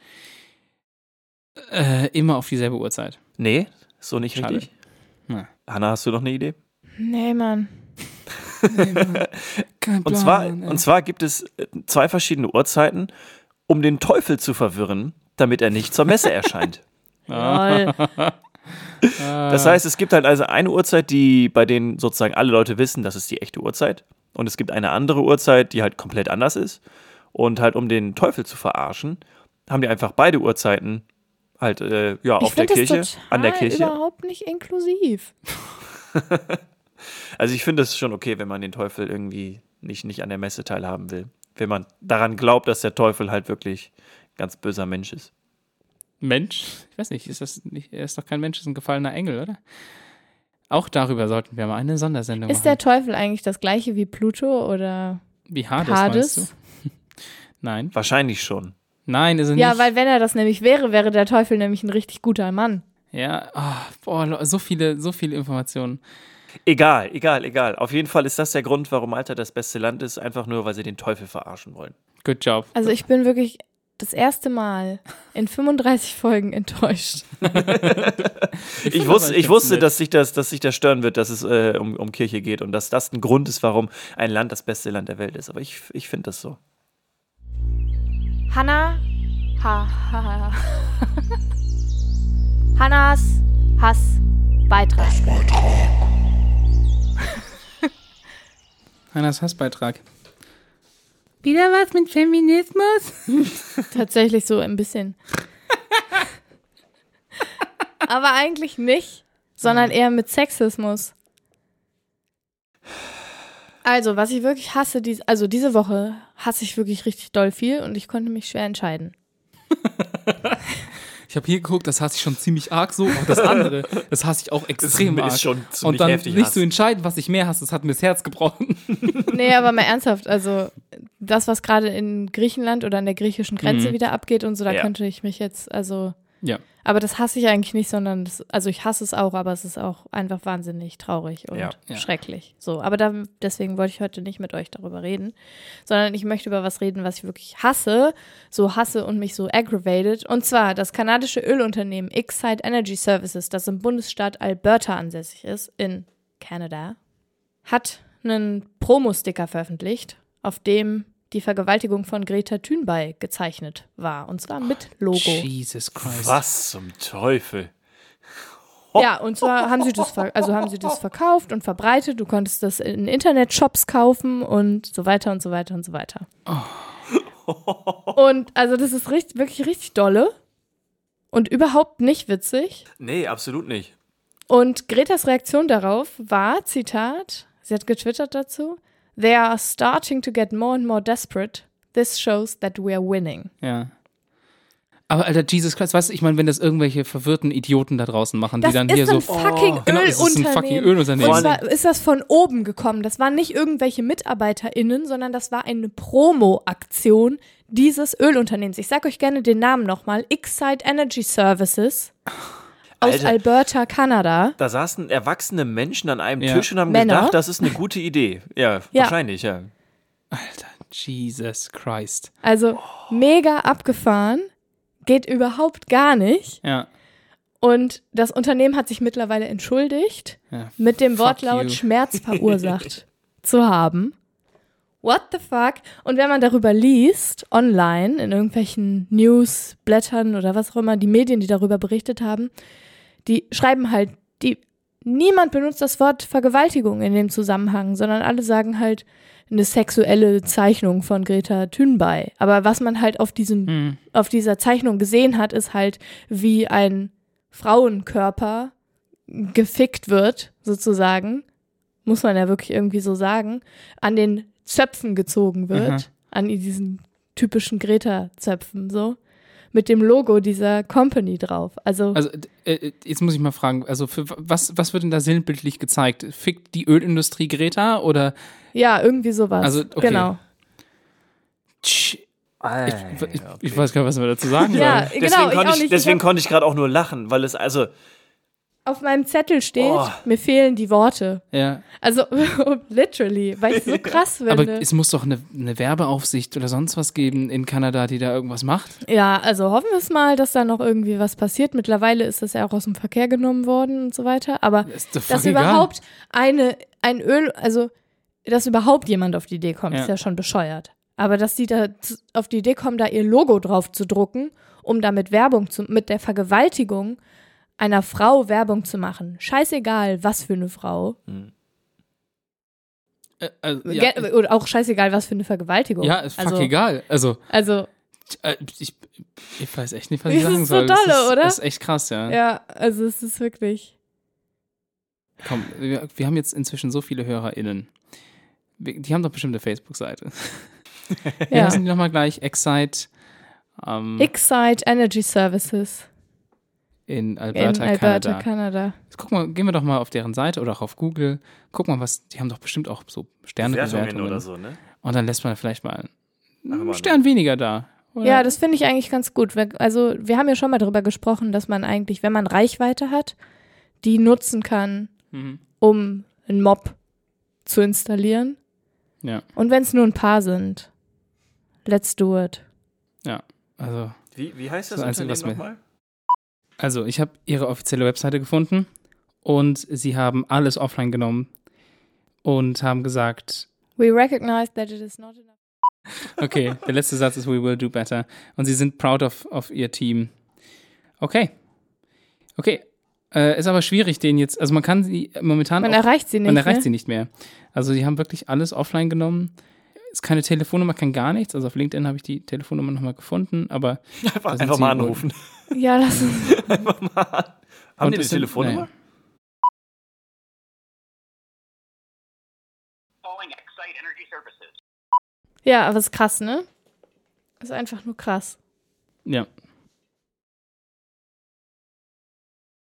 äh, immer auf dieselbe Uhrzeit. Nee, so nicht Schade. richtig. Na. Hanna, hast du noch eine Idee? Nee, Mann. *laughs* Kein Und zwar, und zwar gibt es äh, zwei verschiedene Uhrzeiten, um den Teufel zu verwirren, damit er nicht zur Messe erscheint. *laughs* Lol. Das heißt, es gibt halt also eine Uhrzeit, die bei denen sozusagen alle Leute wissen, das ist die echte Uhrzeit. Und es gibt eine andere Uhrzeit, die halt komplett anders ist. Und halt, um den Teufel zu verarschen, haben die einfach beide Uhrzeiten halt äh, ja, Ich auf der Kirche, an der Kirche. überhaupt nicht inklusiv. *laughs* Also ich finde es schon okay, wenn man den Teufel irgendwie nicht, nicht an der Messe teilhaben will. Wenn man daran glaubt, dass der Teufel halt wirklich ein ganz böser Mensch ist. Mensch? Ich weiß nicht, ist das nicht, er ist doch kein Mensch, ist ein gefallener Engel, oder? Auch darüber sollten wir mal eine Sondersendung Ist der machen. Teufel eigentlich das gleiche wie Pluto oder Wie Hades, Hades? meinst du? *laughs* Nein. Wahrscheinlich schon. Nein, ist er Ja, nicht. weil wenn er das nämlich wäre, wäre der Teufel nämlich ein richtig guter Mann. Ja, ah, boah, so viele, so viele Informationen. Egal, egal, egal. Auf jeden Fall ist das der Grund, warum Malta das beste Land ist, einfach nur, weil sie den Teufel verarschen wollen. Good job. Also ich bin wirklich das erste Mal in 35 Folgen enttäuscht. Ich, find wusste, ich wusste, nett. dass sich das, dass sich das stören wird, dass es äh, um, um Kirche geht und dass das ein Grund ist, warum ein Land das beste Land der Welt ist. Aber ich, ich finde das so. Hanna. Ha, ha, ha. Hannas Hassbeitrag. Hannas Hassbeitrag. Wieder was mit Feminismus? *laughs* Tatsächlich so ein bisschen. Aber eigentlich nicht, sondern eher mit Sexismus. Also, was ich wirklich hasse, dies, also diese Woche hasse ich wirklich richtig doll viel und ich konnte mich schwer entscheiden. *laughs* Ich habe hier geguckt, das hasse ich schon ziemlich arg so, aber das andere, das hasse ich auch extrem arg. schon Und dann nicht zu entscheiden, was ich mehr hasse, das hat mir das Herz gebrochen. *laughs* Nee, aber mal ernsthaft, also das, was gerade in Griechenland oder an der griechischen Grenze Mhm. wieder abgeht und so, da Ja. könnte ich mich jetzt, also Ja. Aber das hasse ich eigentlich nicht, sondern das, also ich hasse es auch, aber es ist auch einfach wahnsinnig traurig und Ja. Schrecklich. So, aber da, deswegen wollte ich heute nicht mit euch darüber reden, sondern ich möchte über was reden, was ich wirklich hasse, so hasse und mich so aggravated. Und zwar das kanadische Ölunternehmen Excite Energy Services, das im Bundesstaat Alberta ansässig ist, in Kanada, hat einen Promo-Sticker veröffentlicht, auf dem die Vergewaltigung von Greta Thunberg gezeichnet war. Und zwar mit Logo. Jesus Christ. Was zum Teufel? *laughs* Ja, und zwar haben sie das, also haben sie das verkauft und verbreitet. Du konntest das in Internetshops kaufen und so weiter und so weiter und so weiter. *laughs* Und also das ist richtig, wirklich richtig dolle und überhaupt nicht witzig. Nee, absolut nicht. Und Gretas Reaktion darauf war, Zitat, sie hat getwittert dazu, They are starting to get more and more desperate. This shows that we are winning. Ja. Aber Alter, Jesus Christ, weißt du, ich meine, wenn das irgendwelche verwirrten Idioten da draußen machen, die Das dann ist hier so. fucking Genau, es ist ein fucking Ölunternehmen. Ölunternehmen. Und zwar ist das von oben gekommen. Das waren nicht irgendwelche MitarbeiterInnen, sondern das war eine Promo-Aktion dieses Ölunternehmens. Ich sag euch gerne den Namen nochmal. Excite Energy Services aus Alter. Alberta, Kanada. Da saßen erwachsene Menschen an einem Ja. Tisch und haben Männer. gedacht, das ist eine gute Idee. Ja, *laughs* Ja. wahrscheinlich, ja. Alter, Jesus Christ. Also mega abgefahren. Geht überhaupt gar nicht. Ja. Und das Unternehmen hat sich mittlerweile entschuldigt. ja. mit dem Fuck Wortlaut you. Schmerz *laughs* verursacht zu haben. What the fuck? Und wenn man darüber liest, online, in irgendwelchen Newsblättern oder was auch immer, die Medien, die darüber berichtet haben, die schreiben halt, die, niemand benutzt das Wort Vergewaltigung in dem Zusammenhang, sondern alle sagen halt eine sexuelle Zeichnung von Greta Thunberg. Aber was man halt auf diesem Hm. auf dieser Zeichnung gesehen hat, ist halt, wie ein Frauenkörper gefickt wird, sozusagen, muss man ja wirklich irgendwie so sagen, an den Zöpfen gezogen wird, Aha. an diesen typischen Greta-Zöpfen, so, mit dem Logo dieser Company drauf. Also, Also, äh, jetzt muss ich mal fragen, also für was, was wird denn da sinnbildlich gezeigt? Fickt die Ölindustrie Greta oder ja, irgendwie sowas. also, okay. Genau. Tsch, ich, ich, ich weiß gar nicht, was wir dazu sagen Ja, sollen. Deswegen, genau, ich konnte ich, deswegen konnte ich gerade auch nur lachen, weil es also auf meinem Zettel steht, Oh. mir fehlen die Worte. Ja. Also, *laughs* literally, weil ich so krass finde. Aber es muss doch eine, eine Werbeaufsicht oder sonst was geben in Kanada, die da irgendwas macht. Ja, also hoffen wir es mal, dass da noch irgendwie was passiert. Mittlerweile ist das ja auch aus dem Verkehr genommen worden und so weiter. Aber doch dass überhaupt eine, ein Öl, also dass überhaupt jemand auf die Idee kommt, Ja. ist ja schon bescheuert. Aber dass die da auf die Idee kommen, da ihr Logo drauf zu drucken, um damit Werbung zu, mit der Vergewaltigung einer Frau Werbung zu machen. Scheißegal, was für eine Frau. Äh, also, ja, Oder auch scheißegal, was für eine Vergewaltigung. ja, ist fuck also, egal. Also, Also, äh, ich, ich weiß echt nicht, was ich sagen ist so soll. Das dolle, ist, oder? Das ist echt krass, ja. ja, also es ist wirklich. Komm, wir, wir haben jetzt inzwischen so viele HörerInnen. Wir, die haben doch bestimmt eine Facebook-Seite. *laughs* Ja. heißen die nochmal gleich? Excite ähm, Excite Energy Services in in Alberta, Alberta, Kanada. Kanada. Jetzt guck mal, gehen wir doch mal auf deren Seite oder auch auf Google. Guck mal, was, die haben doch bestimmt auch so Sternebewertungen. Wertungen oder so, ne? Und dann lässt man vielleicht mal einen mal Stern weniger da. Oder? Ja, das finde ich eigentlich ganz gut. Wir- Also, wir haben ja schon mal darüber gesprochen, dass man eigentlich, wenn man Reichweite hat, die nutzen kann, Mhm. um einen Mob zu installieren. Ja, Und wenn es nur ein paar sind, let's do it. also, Wie, wie heißt das Das Unternehmen nochmal? Also ich habe ihre offizielle Webseite gefunden und sie haben alles offline genommen und haben gesagt, We recognize that it is not enough. okay, der letzte Satz ist We will do better. Und sie sind proud of, of ihr Team. Okay. Okay. Äh, ist aber schwierig, den jetzt, also man kann sie momentan Man auch, erreicht sie nicht. man erreicht ne? sie nicht mehr. Also sie haben wirklich alles offline genommen. Ist keine Telefonnummer, kein gar nichts. Also auf LinkedIn habe ich die Telefonnummer nochmal gefunden, aber *laughs* Einfach, einfach mal wohl- anrufen. Ja, das ist. *laughs* einfach mal. Haben Und die eine sind- Telefonnummer? Services. Ja, aber es ist krass, ne? Ist einfach nur krass. Ja.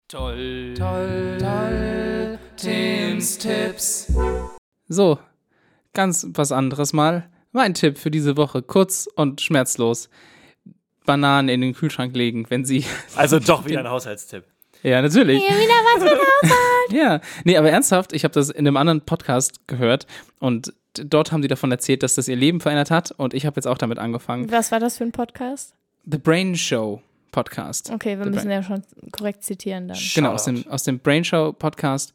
Toll. Toll. Toll. Tims Tipps. So, ganz was anderes mal. Mein Tipp für diese Woche, kurz und schmerzlos. Bananen in den Kühlschrank legen, wenn sie. *laughs* Also doch wieder ein Haushaltstipp. Ja, natürlich. Hier wieder was mit *laughs* Ja, nee, aber ernsthaft, ich habe das in einem anderen Podcast gehört und dort haben die davon erzählt, dass das ihr Leben verändert hat und ich habe jetzt auch damit angefangen. Was war das für ein Podcast? The Brain Show Podcast. Okay, wir The müssen Brain- ja schon korrekt zitieren dann. Genau, aus dem, aus dem Brain Show Podcast.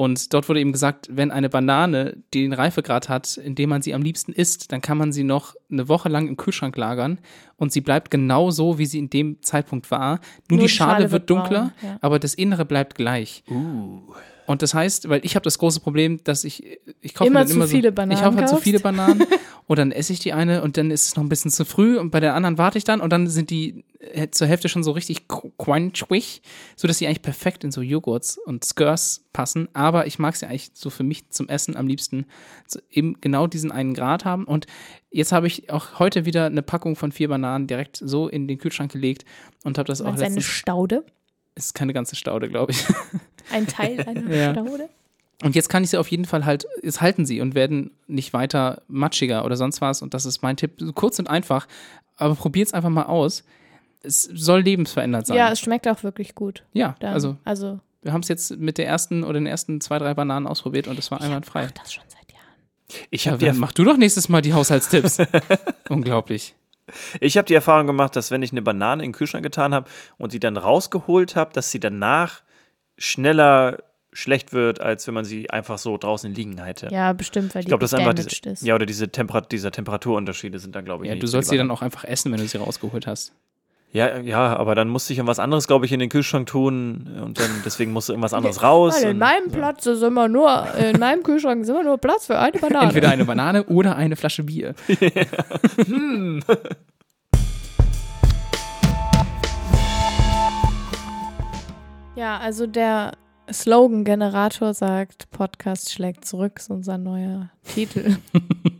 Und dort wurde eben gesagt, wenn eine Banane den Reifegrad hat, in dem man sie am liebsten isst, dann kann man sie noch eine Woche lang im Kühlschrank lagern und sie bleibt genau so, wie sie in dem Zeitpunkt war. Nur, die Schale, wird dunkler, braun, ja. aber das Innere bleibt gleich. Und das heißt, weil ich habe das große Problem, dass ich ich kaufe Immer dann zu immer viele so, Bananen Ich kaufe halt zu viele Bananen *laughs* und dann esse ich die eine und dann ist es noch ein bisschen zu früh und bei der anderen warte ich dann und dann sind die äh, zur Hälfte schon so richtig crunchig, so dass sie eigentlich perfekt in so Joghurts und Skurs passen. Aber ich mag sie eigentlich so für mich zum Essen am liebsten so eben genau diesen einen Grad haben. Und jetzt habe ich auch heute wieder eine Packung von vier Bananen direkt so in den Kühlschrank gelegt und habe das auch du eine letztens. Staude? Ist keine ganze Staude, glaube ich. *laughs* Ein Teil einer Ja. Staude? Und jetzt kann ich sie auf jeden Fall halt, jetzt halten sie und werden nicht weiter matschiger oder sonst was. Und das ist mein Tipp. So Kurz und einfach, aber probiert's einfach mal aus. Es soll lebensverändert sein. Ja, es schmeckt auch wirklich gut. ja Dann. also also wir haben es jetzt mit der ersten oder den ersten zwei, drei Bananen ausprobiert und es war einwandfrei. mach das schon seit Jahren. Ich Ja, habe die, dann mach du doch nächstes Mal die Haushaltstipps. *laughs* Unglaublich. Ich hab die Erfahrung gemacht, dass wenn ich eine Banane in den Kühlschrank getan habe und sie dann rausgeholt habe, dass sie danach schneller schlecht wird, als wenn man sie einfach so draußen liegen hätte. Ja, bestimmt, weil ich die glaube, das ist einfach diese, ist. ja oder diese Temper dieser Temperaturunterschiede sind dann glaube ich Ja, nicht du so sollst sie dann auch einfach essen, wenn du sie rausgeholt hast. Ja ja aber dann musste ich irgendwas anderes glaube ich in den Kühlschrank tun und dann deswegen musste irgendwas anderes raus Weil in und, meinem Platz ist immer nur, in meinem Kühlschrank ist immer nur Platz für eine Banane. Entweder eine Banane oder eine Flasche Bier. *laughs* Ja, also der Slogan-Generator sagt, Podcast schlägt zurück, ist unser neuer Titel. *laughs*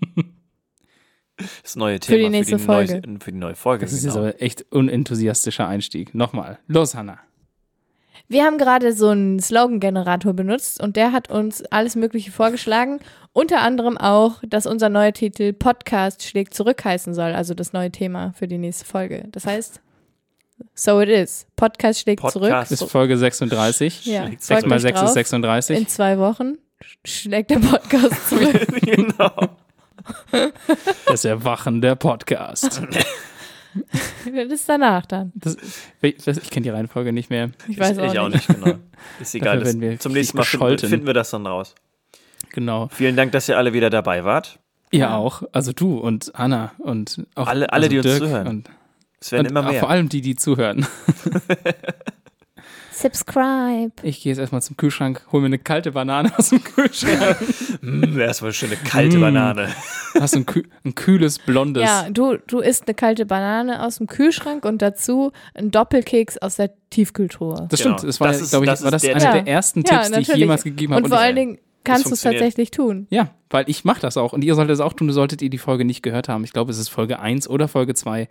das neue Für die Thema nächste neue, Folge. für die neue Folge Das ist genau. jetzt aber echt unenthusiastischer Einstieg. Nochmal. Los, Hanna. Wir haben gerade so einen Slogan-Generator benutzt und der hat uns alles Mögliche vorgeschlagen. Unter anderem auch, dass unser neuer Titel Podcast schlägt zurück heißen soll, also das neue Thema für die nächste Folge. Das heißt, so it is. Podcast schlägt Podcast. Zurück. ist Folge 36. Ja, schlägt 6 freut mal mich 6 ist drauf. 36. In zwei Wochen schlägt der Podcast *laughs* zurück. genau Das Erwachen der Podcast. das ist danach dann. Das, ich kenne die Reihenfolge nicht mehr. Ich weiß ich auch auch nicht. nicht genau *laughs* ist egal Dafür das, zum nächsten Mal finden, gescholten. finden wir das dann raus Genau. vielen Dank dass ihr alle wieder dabei wart Ihr Ja. auch. Also du und Anna und auch Alle- alle, also die uns Dirk zuhören. Und, es werden und immer auch mehr Vor allem die, die zuhören. *laughs* Subscribe. Ich gehe jetzt erstmal zum Kühlschrank, hole mir eine kalte Banane aus dem Kühlschrank. *laughs* mm, erstmal eine schöne kalte Mm. Banane Hast du ein, ein kühles, blondes. Ja, du, du isst eine kalte Banane aus dem Kühlschrank und dazu einen Doppelkeks aus der Tiefkühltruhe. Das Genau. stimmt. Das war, Das ist- ich, das war das der- einer Ja. der ersten Ja, Tipps, die ich jemals gegeben habe. Und vor ich- allen Dingen kannst du es tatsächlich tun. Ja, weil ich mache das auch und ihr solltet es auch tun, du solltet ihr die Folge nicht gehört haben. Ich glaube, es ist Folge 1 oder Folge 2.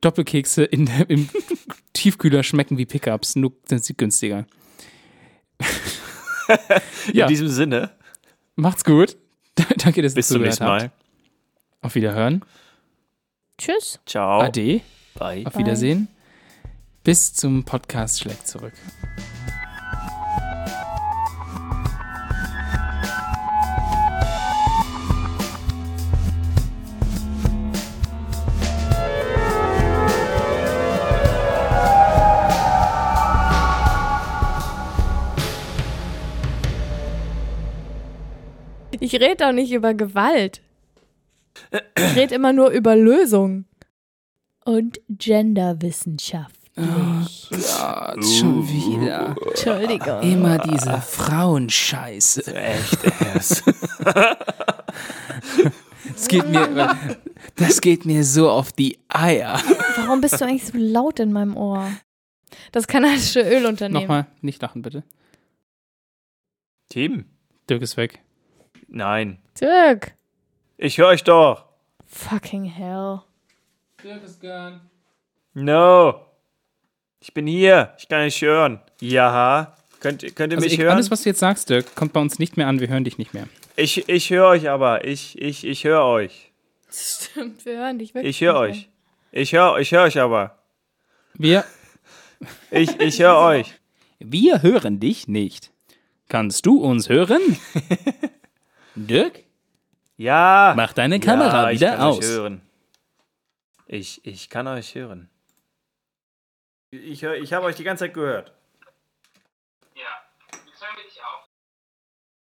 Doppelkekse in, der- im *laughs* Tiefkühler schmecken wie Pickups, nur sind sie günstiger. *laughs* ja, in diesem Sinne macht's gut. *laughs* Danke, dass ihr bis zum nächsten habt. Mal Auf Wiederhören. Tschüss. ciao Ade. bye Auf Wiedersehen. Bis zum Podcast schlägt zurück. Ich rede doch nicht über Gewalt. Ich rede immer nur über Lösung. Und Genderwissenschaft. Ja, schon wieder. Entschuldigung. Immer diese Frauenscheiße. *laughs* echt erst Das geht mir, das geht mir so auf die Eier. Warum bist du eigentlich so laut in meinem Ohr? Das kanadische Ölunternehmen. Nochmal, nicht lachen bitte. Team Dirk ist weg. Nein Dirk. ich höre euch doch Fucking hell. Dirk ist gone. no ich bin hier ich kann nicht hören ja könnt, könnt ihr Also mich ich, hören alles, was du jetzt sagst, Dirk, kommt bei uns nicht mehr an. Wir hören dich nicht mehr. ich ich höre euch aber ich ich ich höre euch Stimmt, wir hören dich wirklich. ich höre euch Ich höre ich hör euch aber. Wir, *laughs* Ich, ich höre *laughs* euch. wir hören dich nicht. Kannst du uns hören? *laughs* Dirk? Ja. Mach deine Kamera ja, ich wieder kann Euch aus. hören. Ich, ich kann euch hören. Ich, ich habe euch die ganze Zeit gehört.